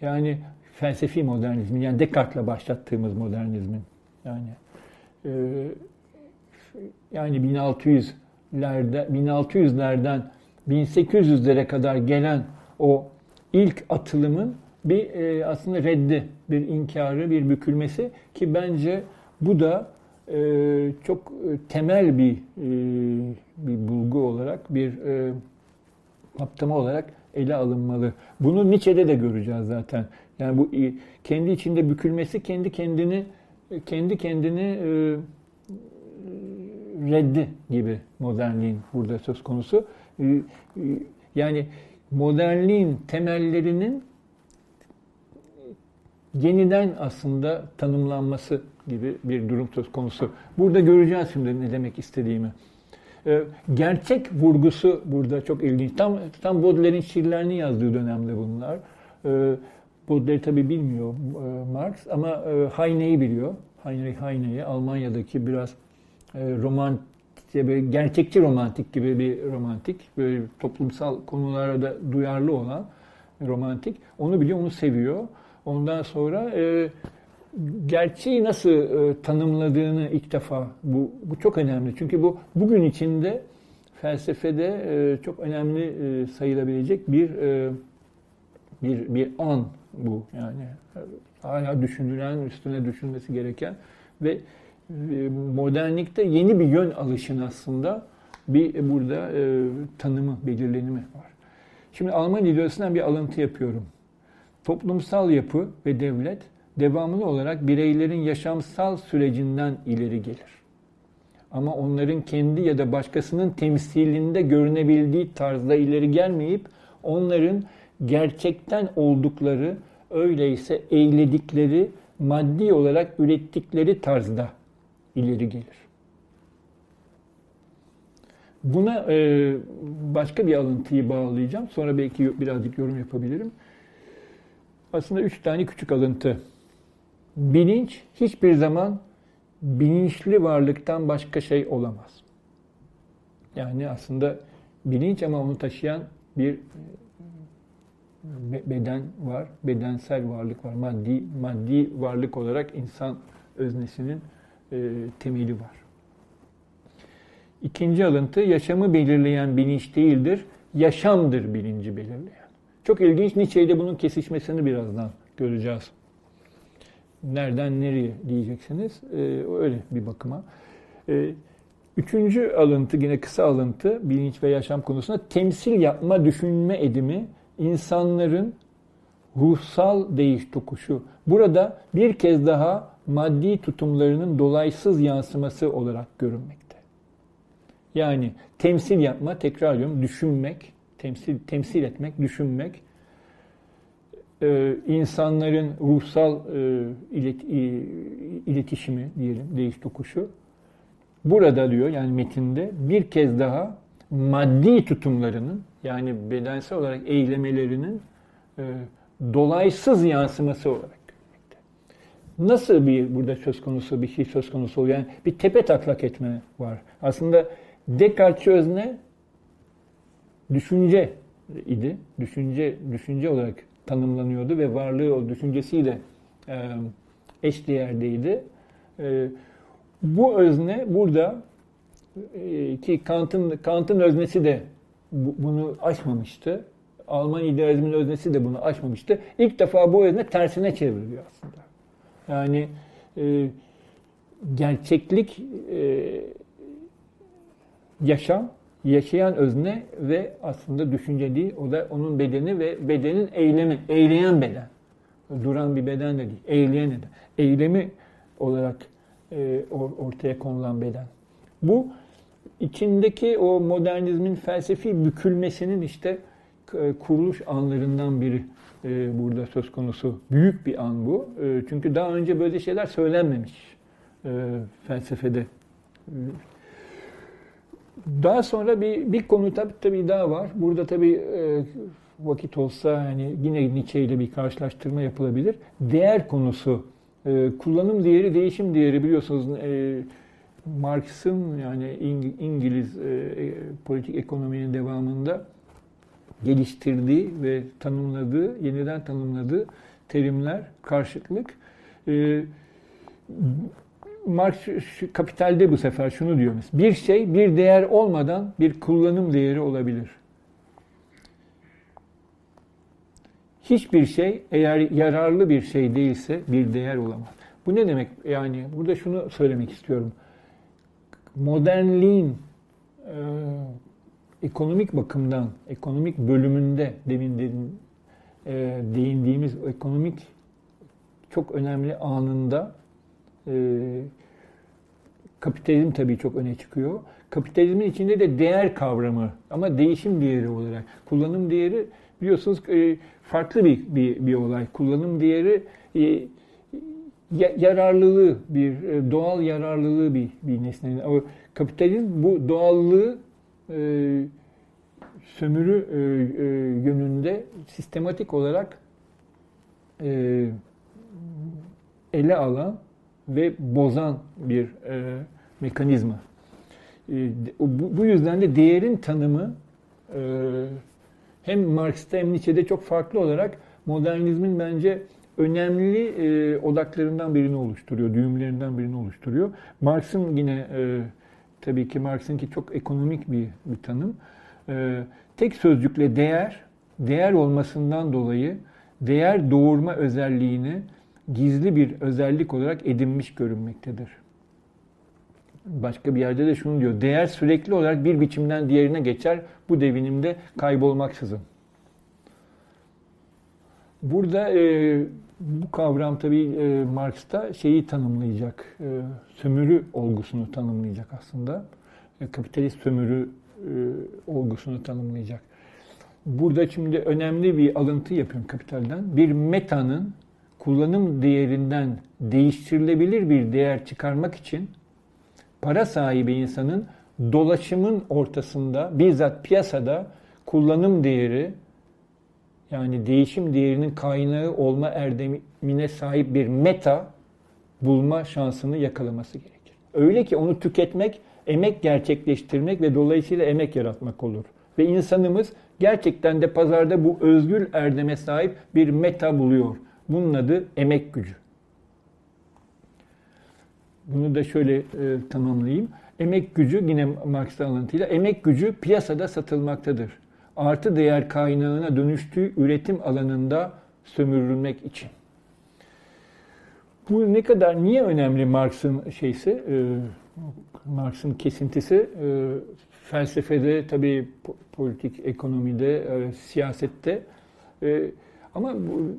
Yani felsefi modernizmin, yani Descartes'le başlattığımız modernizmin. Yani e, yani 1600'lerde 1600'lerden 1800'lere kadar gelen o ilk atılımın bir e, aslında reddi, bir inkarı, bir bükülmesi ki bence bu da e, çok e, temel bir e, bir bulgu olarak, bir e, kaptama olarak ele alınmalı. Bunu Nietzsche'de de göreceğiz zaten. Yani bu kendi içinde bükülmesi, kendi kendini kendi kendini e, reddi gibi modernliğin burada söz konusu. E, e, yani modernliğin temellerinin yeniden aslında tanımlanması gibi bir durum söz konusu. Burada göreceğiz şimdi ne demek istediğimi. Ee, gerçek vurgusu burada çok ilginç. Tam, tam Baudelaire'in şiirlerini yazdığı dönemde bunlar. Ee, Baudelaire tabi bilmiyor e, Marx ama e, Heine'yi biliyor. Heinrich Heine'yi Almanya'daki biraz e, roman işte böyle gerçekçi romantik gibi bir romantik, böyle toplumsal konulara da duyarlı olan romantik. Onu biliyor, onu seviyor. Ondan sonra e, gerçeği nasıl e, tanımladığını ilk defa bu, bu çok önemli. Çünkü bu bugün içinde felsefede e, çok önemli e, sayılabilecek bir e, bir bir an bu yani hala düşünülen üstüne düşünmesi gereken ve e, modernlikte yeni bir yön alışın aslında bir e, burada e, tanımı, belirlenimi var. Şimdi Alman ideolojisinden bir alıntı yapıyorum. Toplumsal yapı ve devlet devamlı olarak bireylerin yaşamsal sürecinden ileri gelir. Ama onların kendi ya da başkasının temsilinde görünebildiği tarzda ileri gelmeyip onların gerçekten oldukları, öyleyse eyledikleri, maddi olarak ürettikleri tarzda ileri gelir. Buna e, başka bir alıntıyı bağlayacağım. Sonra belki birazcık yorum yapabilirim. Aslında üç tane küçük alıntı. Bilinç hiçbir zaman bilinçli varlıktan başka şey olamaz. Yani aslında bilinç ama onu taşıyan bir beden var, bedensel varlık var, maddi maddi varlık olarak insan öznesinin e, temeli var. İkinci alıntı yaşamı belirleyen bilinç değildir, yaşamdır bilinci belirleyen. Çok ilginç Nietzsche'de bunun kesişmesini birazdan göreceğiz. Nereden nereye diyeceksiniz. E, öyle bir bakıma. E, üçüncü alıntı yine kısa alıntı bilinç ve yaşam konusunda temsil yapma, düşünme edimi insanların ruhsal değiş tokuşu. Burada bir kez daha maddi tutumlarının dolaysız yansıması olarak görünmekte. Yani temsil yapma, tekrar diyorum, düşünmek, temsil, temsil etmek, düşünmek, e, insanların ruhsal e, ilet, e, iletişimi diyelim, değiş tokuşu. Burada diyor yani metinde bir kez daha maddi tutumlarının yani bedensel olarak eylemelerinin e, dolaysız yansıması olarak nasıl bir burada söz konusu bir şey söz konusu oluyor? Yani bir tepe taklak etme var. Aslında Descartes özne düşünce idi. Düşünce düşünce olarak tanımlanıyordu ve varlığı o düşüncesiyle e, eşdeğerdeydi. E, bu özne burada e, ki Kant'ın Kant'ın öznesi de bu, bunu aşmamıştı. Alman idealizmin öznesi de bunu aşmamıştı. İlk defa bu özne tersine çevriliyor aslında. Yani e, gerçeklik e, yaşam, yaşayan özne ve aslında düşünce değil, o da onun bedeni ve bedenin eylemi, eyleyen beden. Duran bir beden de değil, eyleyen beden. Eylemi olarak e, ortaya konulan beden. Bu içindeki o modernizmin felsefi bükülmesinin işte e, kuruluş anlarından biri e, burada söz konusu. Büyük bir an bu. E, çünkü daha önce böyle şeyler söylenmemiş felsefede. Daha sonra bir, bir konu tabii, tabii daha var. Burada tabii vakit olsa yani yine Nietzsche ile bir karşılaştırma yapılabilir. Değer konusu. Kullanım değeri, değişim değeri biliyorsunuz Marx'ın yani İngiliz politik ekonominin devamında geliştirdiği ve tanımladığı, yeniden tanımladığı terimler, karşıtlık. E, Marx kapitalde bu sefer şunu diyor. Bir şey bir değer olmadan bir kullanım değeri olabilir. Hiçbir şey eğer yararlı bir şey değilse bir değer olamaz. Bu ne demek? Yani burada şunu söylemek istiyorum. Modernliğin e, ekonomik bakımdan, ekonomik bölümünde demin dedim, e, değindiğimiz ekonomik çok önemli anında e, kapitalizm tabii çok öne çıkıyor. Kapitalizmin içinde de değer kavramı ama değişim değeri olarak. Kullanım değeri biliyorsunuz e, farklı bir, bir, bir olay. Kullanım değeri e, yararlılığı, bir e, doğal yararlılığı bir, bir nesnenin. Ama kapitalizm bu doğallığı sömürü yönünde sistematik olarak ele alan ve bozan bir e, mekanizma. E, bu, bu yüzden de değerin tanımı e, hem Marx'ta hem Nietzsche'de çok farklı olarak modernizmin bence önemli e, odaklarından birini oluşturuyor, düğümlerinden birini oluşturuyor. Marx'ın yine e, tabii ki Marx'ınki çok ekonomik bir, bir tanım. E, tek sözcükle değer, değer olmasından dolayı değer doğurma özelliğini gizli bir özellik olarak edinmiş görünmektedir. Başka bir yerde de şunu diyor. Değer sürekli olarak bir biçimden diğerine geçer bu devinimde kaybolmaksızın. Burada e, bu kavram tabii e, Marx'ta şeyi tanımlayacak, e, sömürü olgusunu tanımlayacak aslında. E, kapitalist sömürü e, olgusunu tanımlayacak. Burada şimdi önemli bir alıntı yapıyorum kapitalden. Bir metanın kullanım değerinden değiştirilebilir bir değer çıkarmak için para sahibi insanın dolaşımın ortasında bizzat piyasada kullanım değeri yani değişim değerinin kaynağı olma erdemine sahip bir meta bulma şansını yakalaması gerekir. Öyle ki onu tüketmek, emek gerçekleştirmek ve dolayısıyla emek yaratmak olur. Ve insanımız gerçekten de pazarda bu özgür erdeme sahip bir meta buluyor. Bunun adı emek gücü. Bunu da şöyle e, tamamlayayım. Emek gücü yine Marx'ta alıntıyla emek gücü piyasada satılmaktadır artı değer kaynağına dönüştüğü üretim alanında sömürülmek için. Bu ne kadar, niye önemli Marx'ın şeysi, e, Marx'ın kesintisi? E, felsefede, tabii politik ekonomide, e, siyasette e, ama bu,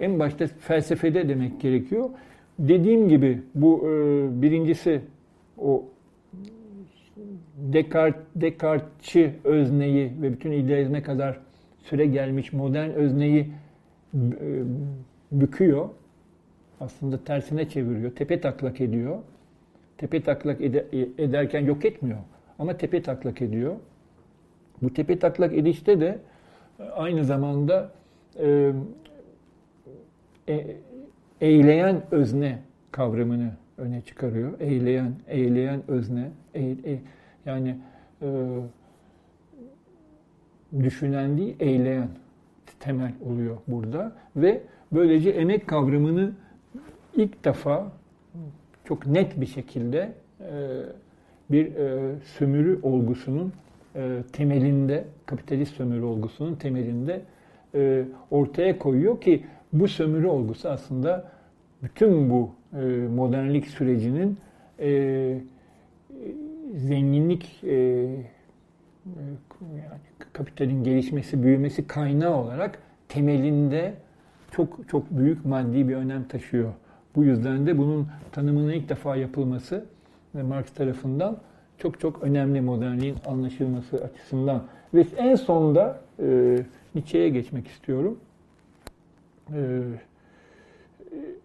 en başta felsefede demek gerekiyor. Dediğim gibi bu e, birincisi o Descartes, Descartes'çi özneyi ve bütün idealizme kadar süre gelmiş modern özneyi e, büküyor. Aslında tersine çeviriyor. Tepe taklak ediyor. Tepe taklak ederken yok etmiyor. Ama tepe taklak ediyor. Bu tepe taklak edişte de aynı zamanda e, eyleyen özne kavramını öne çıkarıyor. Eyleyen, eyleyen özne. E, e, yani e, düşünen değil, eyleyen temel oluyor burada. Ve böylece emek kavramını ilk defa çok net bir şekilde e, bir e, sömürü olgusunun e, temelinde, kapitalist sömürü olgusunun temelinde e, ortaya koyuyor ki bu sömürü olgusu aslında bütün bu e, modernlik sürecinin e, zenginlik e, yani kapitalin gelişmesi, büyümesi kaynağı olarak temelinde çok çok büyük maddi bir önem taşıyor. Bu yüzden de bunun tanımının ilk defa yapılması Marx tarafından çok çok önemli modernliğin anlaşılması açısından. Ve en sonda e, Nietzsche'ye geçmek istiyorum. E,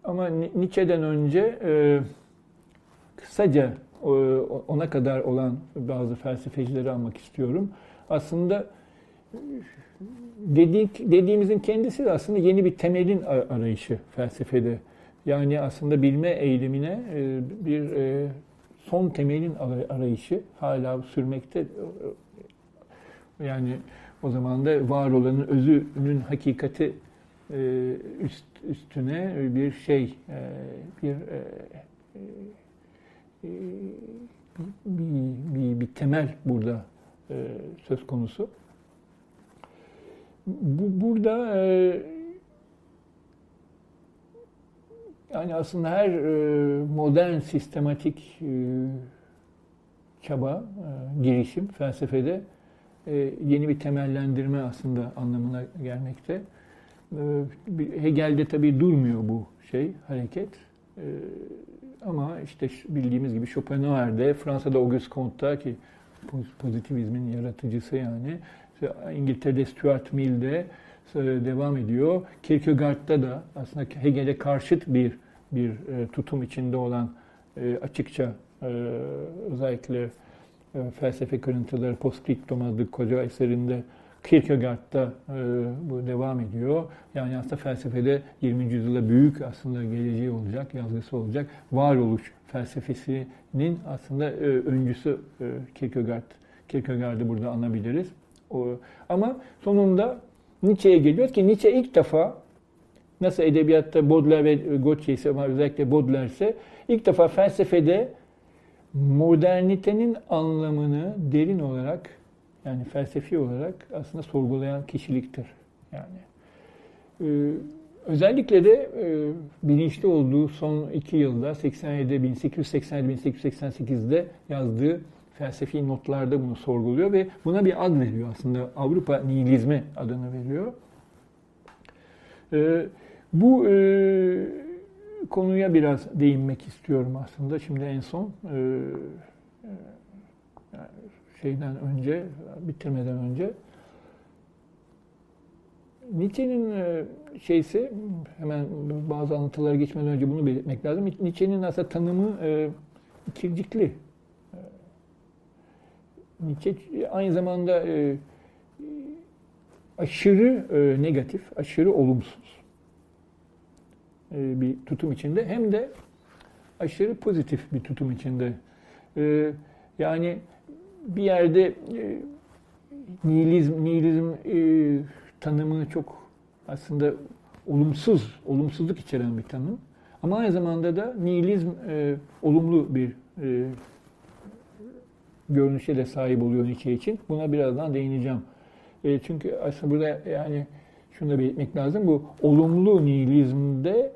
ama Nietzsche'den önce e, kısaca e, ona kadar olan bazı felsefecileri almak istiyorum. Aslında dedik, dediğimizin kendisi de aslında yeni bir temelin arayışı felsefede. Yani aslında bilme eğilimine e, bir e, son temelin arayışı hala sürmekte. Yani o zaman da var olanın özünün hakikati üst, üstüne bir şey, bir bir, bir, bir temel burada e, söz konusu. Bu, burada e, yani aslında her e, modern sistematik e, çaba, e, girişim felsefede e, yeni bir temellendirme aslında anlamına gelmekte. E, Hegel'de tabii durmuyor bu şey, hareket. E, ama işte bildiğimiz gibi Schopenhauer'de, Fransa'da Auguste Comte'da ki pozitivizmin yaratıcısı yani, İngiltere'de Stuart Mill'de e, devam ediyor. Kierkegaard'da da aslında Hegel'e karşıt bir bir e, tutum içinde olan e, açıkça özellikle felsefe kırıntıları Postscriptum adlı koca eserinde Kierkegaard'da e, bu devam ediyor. Yani aslında felsefede 20. yüzyılda büyük aslında geleceği olacak, yazgısı olacak. Varoluş felsefesinin aslında e, öncüsü e, Kierkegaard. Kierkegaard'ı burada anabiliriz. Ama sonunda Nietzsche'ye geliyor ki Nietzsche ilk defa nasıl edebiyatta Baudelaire ve Gautier ise ama özellikle Baudelaire ise ilk defa felsefede modernitenin anlamını derin olarak yani felsefi olarak aslında sorgulayan kişiliktir. Yani ee, özellikle de e, bilinçli olduğu son iki yılda 87 1887-1888'de yazdığı felsefi notlarda bunu sorguluyor ve buna bir ad veriyor aslında. Avrupa nihilizmi adını veriyor. Ee, bu e, konuya biraz değinmek istiyorum aslında. Şimdi en son e, yani şeyden önce, bitirmeden önce Nietzsche'nin e, şeysi, hemen bazı anlatılara geçmeden önce bunu belirtmek lazım. Nietzsche'nin aslında tanımı e, ikircikli. E, Nietzsche aynı zamanda aşırı negatif, aşırı olumsuz bir tutum içinde hem de aşırı pozitif bir tutum içinde. Yani bir yerde e, nihilizm, nihilizm e, tanımı çok aslında olumsuz, olumsuzluk içeren bir tanım. Ama aynı zamanda da nihilizm e, olumlu bir e, görünüşe de sahip oluyor Nietzsche için. Buna birazdan değineceğim. E, çünkü aslında burada yani şunu da belirtmek lazım. Bu olumlu nihilizmde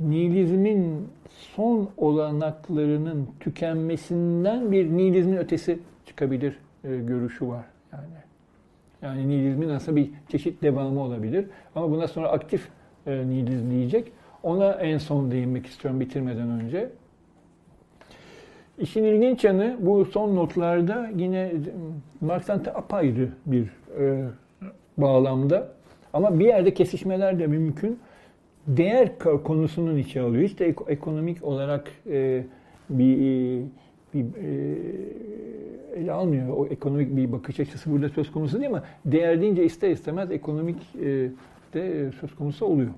nihilizmin son olanaklarının tükenmesinden bir nihilizmin ötesi çıkabilir e, görüşü var. Yani yani nihilizmin aslında bir çeşit devamı olabilir. Ama buna sonra aktif e, nihilizm diyecek. Ona en son değinmek istiyorum bitirmeden önce. İşin ilginç yanı bu son notlarda yine Marx'tan apayrı bir e, bağlamda ama bir yerde kesişmeler de mümkün. Değer konusunun içe alıyor. Hiç ekonomik olarak e, bir, bir e, ele almıyor. O ekonomik bir bakış açısı burada söz konusu değil ama değer deyince ister istemez ekonomik e, de söz konusu oluyor.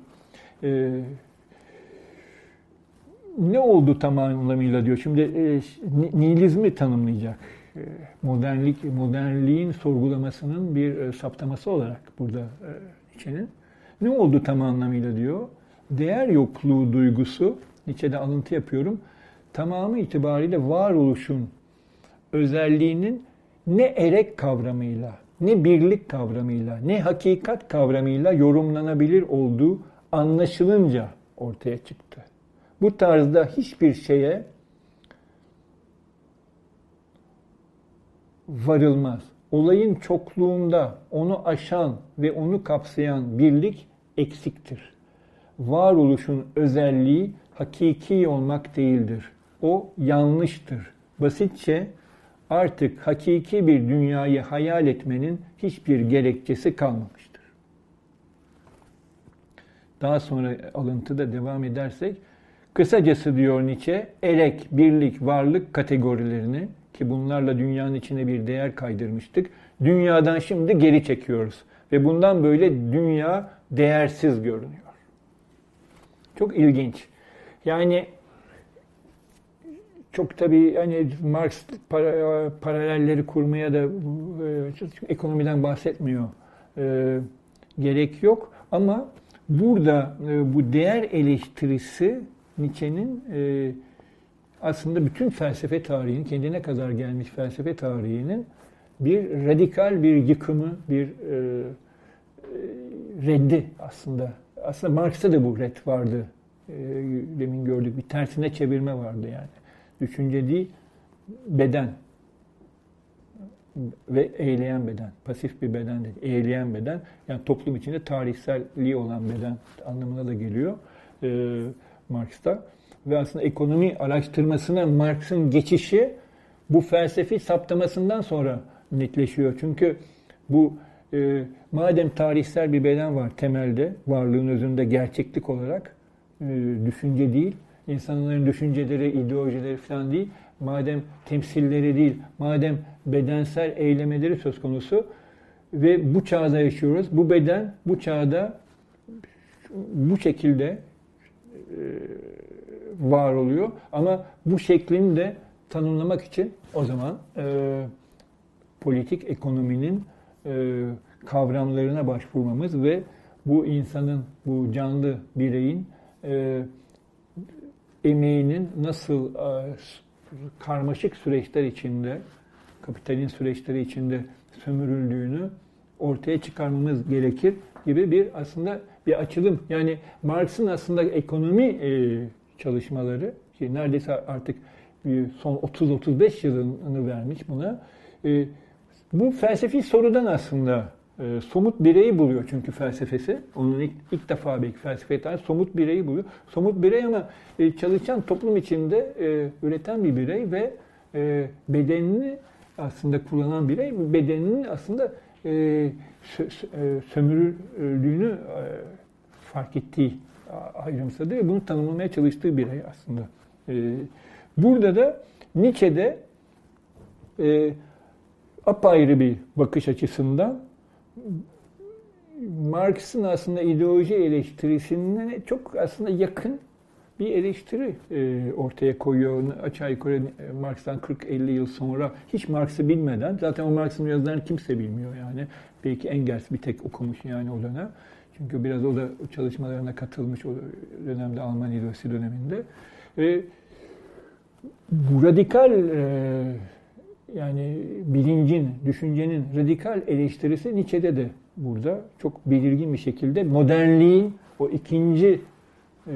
E, ne oldu tam anlamıyla diyor. Şimdi e, nihilizmi tanımlayacak. E, modernlik, modernliğin sorgulamasının bir e, saptaması olarak burada e, içinin. Ne oldu tam anlamıyla diyor. Değer yokluğu duygusu, Nietzsche'de alıntı yapıyorum, tamamı itibariyle varoluşun özelliğinin ne erek kavramıyla, ne birlik kavramıyla, ne hakikat kavramıyla yorumlanabilir olduğu anlaşılınca ortaya çıktı. Bu tarzda hiçbir şeye varılmaz. Olayın çokluğunda onu aşan ve onu kapsayan birlik eksiktir. Varoluşun özelliği hakiki olmak değildir. O yanlıştır. Basitçe artık hakiki bir dünyayı hayal etmenin hiçbir gerekçesi kalmamıştır. Daha sonra alıntıda devam edersek, kısacası diyor Nietzsche, erek, birlik, varlık kategorilerini ki bunlarla dünyanın içine bir değer kaydırmıştık. Dünyadan şimdi geri çekiyoruz. Ve bundan böyle dünya değersiz görünüyor. Çok ilginç. Yani çok tabii hani Marx paralelleri kurmaya da e, ekonomiden bahsetmiyor. E, gerek yok ama burada e, bu değer eleştirisi Nietzsche'nin e, aslında bütün felsefe tarihinin, kendine kadar gelmiş felsefe tarihinin bir radikal bir yıkımı, bir e, reddi aslında. Aslında Marx'ta da bu red vardı. E, demin gördük. Bir tersine çevirme vardı yani. Düşünce değil, beden ve eyleyen beden. Pasif bir beden değil, eyleyen beden. Yani toplum içinde tarihselliği olan beden anlamına da geliyor e, Marx'ta. Ve aslında ekonomi araştırmasına Marx'ın geçişi bu felsefi saptamasından sonra netleşiyor. Çünkü bu e, madem tarihsel bir beden var temelde, varlığın özünde gerçeklik olarak, e, düşünce değil, insanların düşünceleri, ideolojileri falan değil, madem temsilleri değil, madem bedensel eylemeleri söz konusu ve bu çağda yaşıyoruz. Bu beden bu çağda bu şekilde e, var oluyor. Ama bu şeklini de tanımlamak için o zaman e, politik ekonominin e, kavramlarına başvurmamız ve bu insanın, bu canlı bireyin e, emeğinin nasıl e, karmaşık süreçler içinde, kapitalin süreçleri içinde sömürüldüğünü ortaya çıkarmamız gerekir gibi bir aslında bir açılım. Yani Marx'ın aslında ekonomi e, çalışmaları ki neredeyse artık son 30-35 yılını vermiş buna. E, bu felsefi sorudan aslında e, somut bireyi buluyor çünkü felsefesi. Onun ilk, ilk defa belki felsefe tarih somut bireyi buluyor. Somut birey ama e, çalışan toplum içinde e, üreten bir birey ve e, bedenini aslında kullanan birey bedeninin aslında e, sö, e, sömürüldüğünü e, fark ettiği, ayrımsadığı ve bunu tanımlamaya çalıştığı birey aslında. E, burada da Nietzsche'de e, apayrı bir bakış açısından Marx'ın aslında ideoloji eleştirisine çok aslında yakın bir eleştiri e, ortaya koyuyor. Aşağı yukarı e, Marx'tan 40-50 yıl sonra hiç Marx'ı bilmeden, zaten o Marx'ın yazılarını kimse bilmiyor yani. Belki Engels bir tek okumuş yani o dönem. Çünkü biraz o da çalışmalarına katılmış o dönemde Alman ideolojisi döneminde. E, bu radikal e, yani bilincin, düşüncenin radikal eleştirisi Nietzsche'de de burada çok belirgin bir şekilde modernliğin o ikinci e,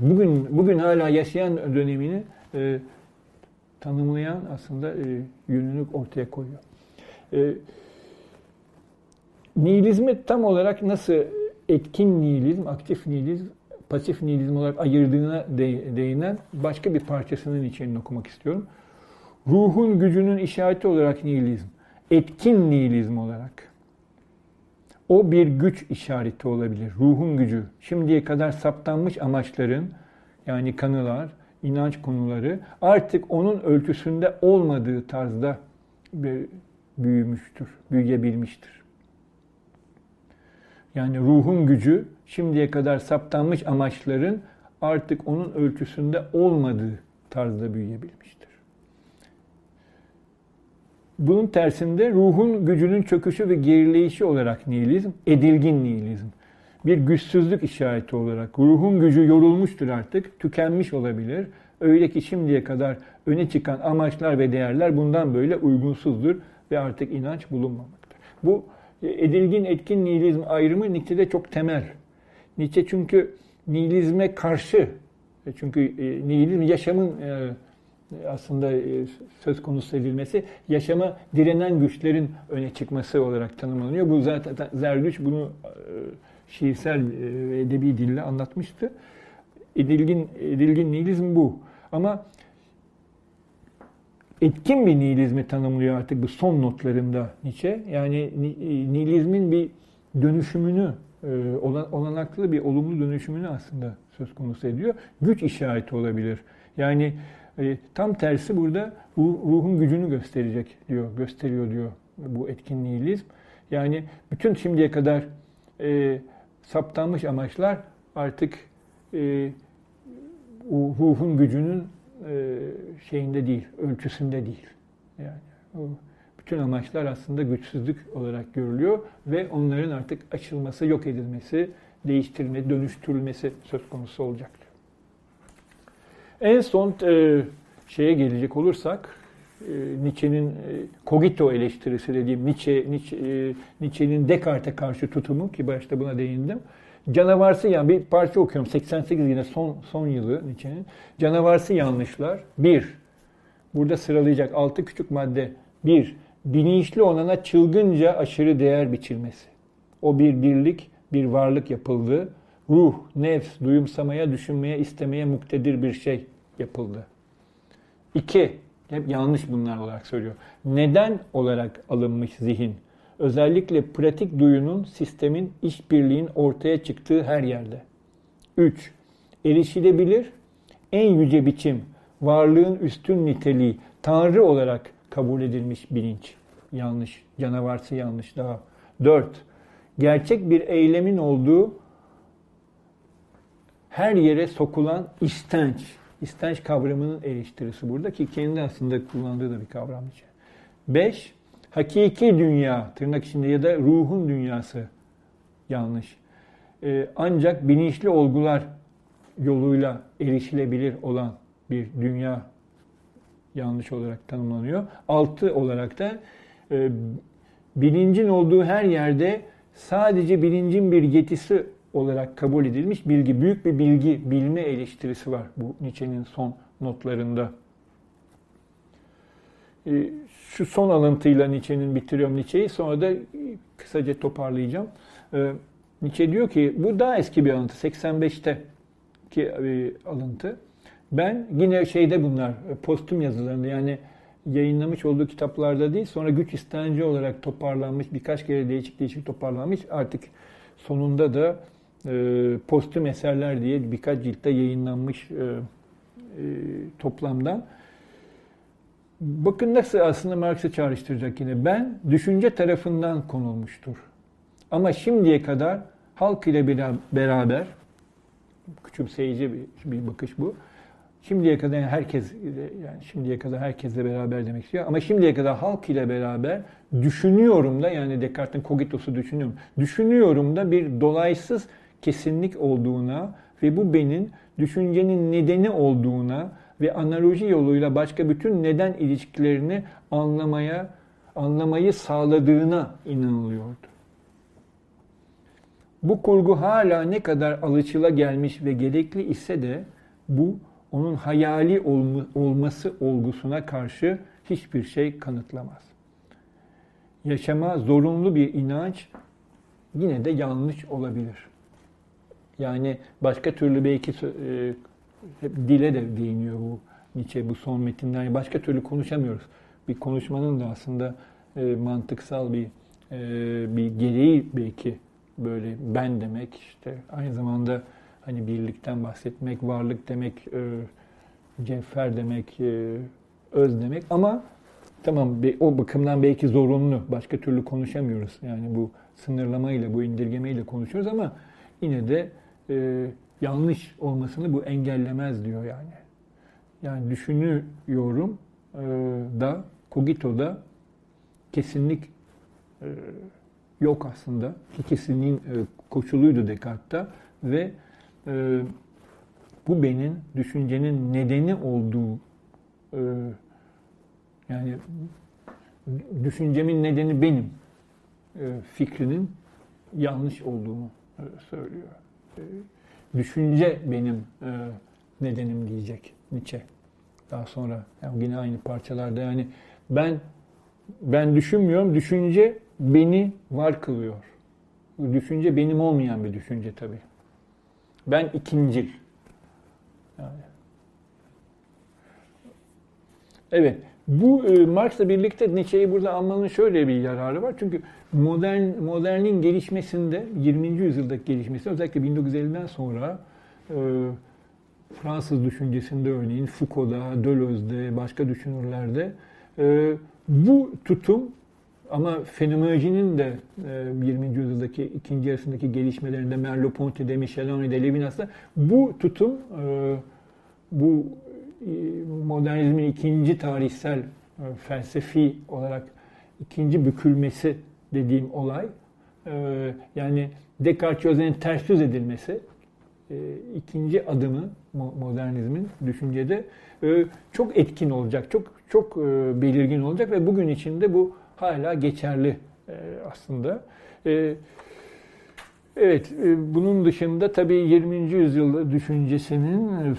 bugün bugün hala yaşayan dönemini e, tanımlayan aslında e, yönünü ortaya koyuyor. E, nihilizmi tam olarak nasıl etkin nihilizm, aktif nihilizm, pasif nihilizm olarak ayırdığına değinen başka bir parçasının içeriğini okumak istiyorum. Ruhun gücünün işareti olarak nihilizm, etkin nihilizm olarak. O bir güç işareti olabilir, ruhun gücü. Şimdiye kadar saptanmış amaçların, yani kanılar, inanç konuları artık onun ölçüsünde olmadığı tarzda büyümüştür, büyüyebilmiştir. Yani ruhun gücü şimdiye kadar saptanmış amaçların artık onun ölçüsünde olmadığı tarzda büyüyebilmiştir. Bunun tersinde ruhun gücünün çöküşü ve gerileyişi olarak nihilizm, edilgin nihilizm. Bir güçsüzlük işareti olarak ruhun gücü yorulmuştur artık, tükenmiş olabilir Öyle ki şimdiye kadar öne çıkan amaçlar ve değerler bundan böyle uygunsuzdur ve artık inanç bulunmamaktadır. Bu e, edilgin etkin nihilizm ayrımı Nietzsche'de çok temel. Nietzsche çünkü nihilizme karşı, e, çünkü e, nihilizm yaşamın aslında söz konusu edilmesi, yaşama direnen güçlerin öne çıkması olarak tanımlanıyor. Bu zaten Zerdüş bunu şiirsel ve edebi dille anlatmıştı. Edilgin, edilgin nihilizm bu. Ama etkin bir nihilizmi tanımlıyor artık bu son notlarında Nietzsche. Yani e, nihilizmin bir dönüşümünü, e, olanaklı bir olumlu dönüşümünü aslında söz konusu ediyor. Güç işareti olabilir. Yani e, tam tersi burada ruhun gücünü gösterecek diyor, gösteriyor diyor bu etkin nihilizm. Yani bütün şimdiye kadar e, saptanmış amaçlar artık e, ruhun gücünün e, şeyinde değil, ölçüsünde değil. Yani o bütün amaçlar aslında güçsüzlük olarak görülüyor ve onların artık açılması, yok edilmesi, değiştirilmesi, dönüştürülmesi söz konusu olacaktır. En son e, şeye gelecek olursak, e, Nietzsche'nin e, Cogito eleştirisi dediğim Nietzsche, Nietzsche, e, Nietzsche'nin Descartes'e karşı tutumu ki başta buna değindim. Canavarsı yani bir parça okuyorum 88 yine son son yılı Nietzsche'nin. Canavarsı yanlışlar. Bir, burada sıralayacak altı küçük madde. Bir, bilinçli olana çılgınca aşırı değer biçilmesi. O bir birlik, bir varlık yapıldı. Ruh, nefs, duyumsamaya, düşünmeye, istemeye muktedir bir şey yapıldı. İki, hep yanlış bunlar olarak söylüyor. Neden olarak alınmış zihin? Özellikle pratik duyunun, sistemin, işbirliğin ortaya çıktığı her yerde. 3. Erişilebilir, en yüce biçim, varlığın üstün niteliği, Tanrı olarak kabul edilmiş bilinç. Yanlış, canavarsı yanlış daha. 4. Gerçek bir eylemin olduğu her yere sokulan istenç. İstenç kavramının eleştirisi burada ki kendi aslında kullandığı da bir kavram. 5 hakiki dünya, tırnak içinde ya da ruhun dünyası yanlış. Ee, ancak bilinçli olgular yoluyla erişilebilir olan bir dünya yanlış olarak tanımlanıyor. Altı olarak da e, bilincin olduğu her yerde sadece bilincin bir yetisi olarak kabul edilmiş bilgi, büyük bir bilgi, bilme eleştirisi var bu Nietzsche'nin son notlarında. E, şu son alıntıyla Nietzsche'nin bitiriyorum Nietzsche'yi. Sonra da kısaca toparlayacağım. E, Nietzsche diyor ki bu daha eski bir alıntı. 85'te ki bir alıntı. Ben yine şeyde bunlar postüm yazılarında yani yayınlamış olduğu kitaplarda değil sonra güç istenci olarak toparlanmış birkaç kere değişik değişik toparlanmış artık sonunda da e, postüm eserler diye birkaç ciltte yayınlanmış e, e, toplamdan Bakın nasıl aslında Marx'ı çağrıştıracak yine. Ben düşünce tarafından konulmuştur. Ama şimdiye kadar halk ile beraber, küçümseyici bir, bir bakış bu. Şimdiye kadar yani herkes yani şimdiye kadar herkesle beraber demek istiyor ama şimdiye kadar halk ile beraber düşünüyorum da yani Descartes'in cogitosu düşünüyorum. Düşünüyorum da bir dolaysız kesinlik olduğuna ve bu benim düşüncenin nedeni olduğuna ve analoji yoluyla başka bütün neden ilişkilerini anlamaya, anlamayı sağladığına inanılıyordu. Bu kurgu hala ne kadar alışıla gelmiş ve gerekli ise de bu onun hayali olması olgusuna karşı hiçbir şey kanıtlamaz. Yaşama zorunlu bir inanç yine de yanlış olabilir. Yani başka türlü belki e, hep dile de değiniyor bu Nietzsche bu son metinden. Yani başka türlü konuşamıyoruz. Bir konuşmanın da aslında e, mantıksal bir e, bir gereği belki böyle ben demek işte aynı zamanda hani birlikten bahsetmek, varlık demek, e, cevher demek, e, öz demek ama tamam o bakımdan belki zorunlu. Başka türlü konuşamıyoruz. Yani bu sınırlamayla, bu indirgemeyle konuşuyoruz ama yine de e, yanlış olmasını bu engellemez diyor yani. Yani düşünüyorum e, da Kogito'da kesinlik e, yok aslında. Ki kesinliğin e, koşuluydu Descartes'ta ve e, bu benim düşüncenin nedeni olduğu e, yani düşüncemin nedeni benim e, fikrinin yanlış olduğunu e, söylüyor. Düşünce benim e, nedenim diyecek Nietzsche. Daha sonra yani yine aynı parçalarda yani ben ben düşünmüyorum, düşünce beni var kılıyor. Düşünce benim olmayan bir düşünce tabii. Ben ikincil. Yani. Evet, bu e, Marx'la birlikte Nietzsche'yi burada almanın şöyle bir yararı var. Çünkü modern modernin gelişmesinde, 20. yüzyıldaki gelişmesinde özellikle 1950'den sonra e, Fransız düşüncesinde örneğin Foucault'da, Deleuze'de, başka düşünürlerde e, bu tutum ama fenomenolojinin de 20. E, yüzyıldaki ikinci yarısındaki gelişmelerinde Merleau-Ponty'de, Michel Henry'de, Levinas'ta bu tutum e, bu modernizmin ikinci tarihsel felsefi olarak ikinci bükülmesi dediğim olay yani Descartes-Josel'in ters yüz edilmesi ikinci adımı modernizmin düşüncede çok etkin olacak, çok çok belirgin olacak ve bugün içinde bu hala geçerli e, aslında. E, evet, e, bunun dışında tabii 20. yüzyıl düşüncesinin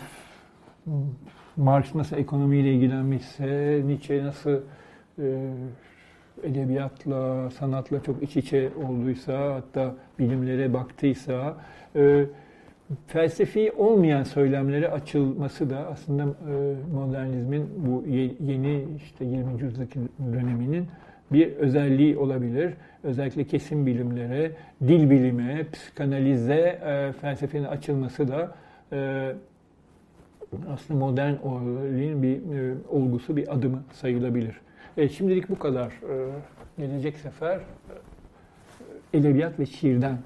Marx nasıl ekonomiyle ilgilenmişse, Nietzsche nasıl edebiyatla, sanatla çok iç içe olduysa, hatta bilimlere baktıysa, felsefi olmayan söylemlere açılması da aslında modernizmin bu yeni işte 20. yüzyıldaki döneminin bir özelliği olabilir. Özellikle kesim bilimlere, dil bilime, psikanalize, e, felsefenin açılması da e, aslında modern olayın bir e, olgusu, bir adımı sayılabilir. Evet, şimdilik bu kadar. E, gelecek sefer e, edebiyat ve şiirden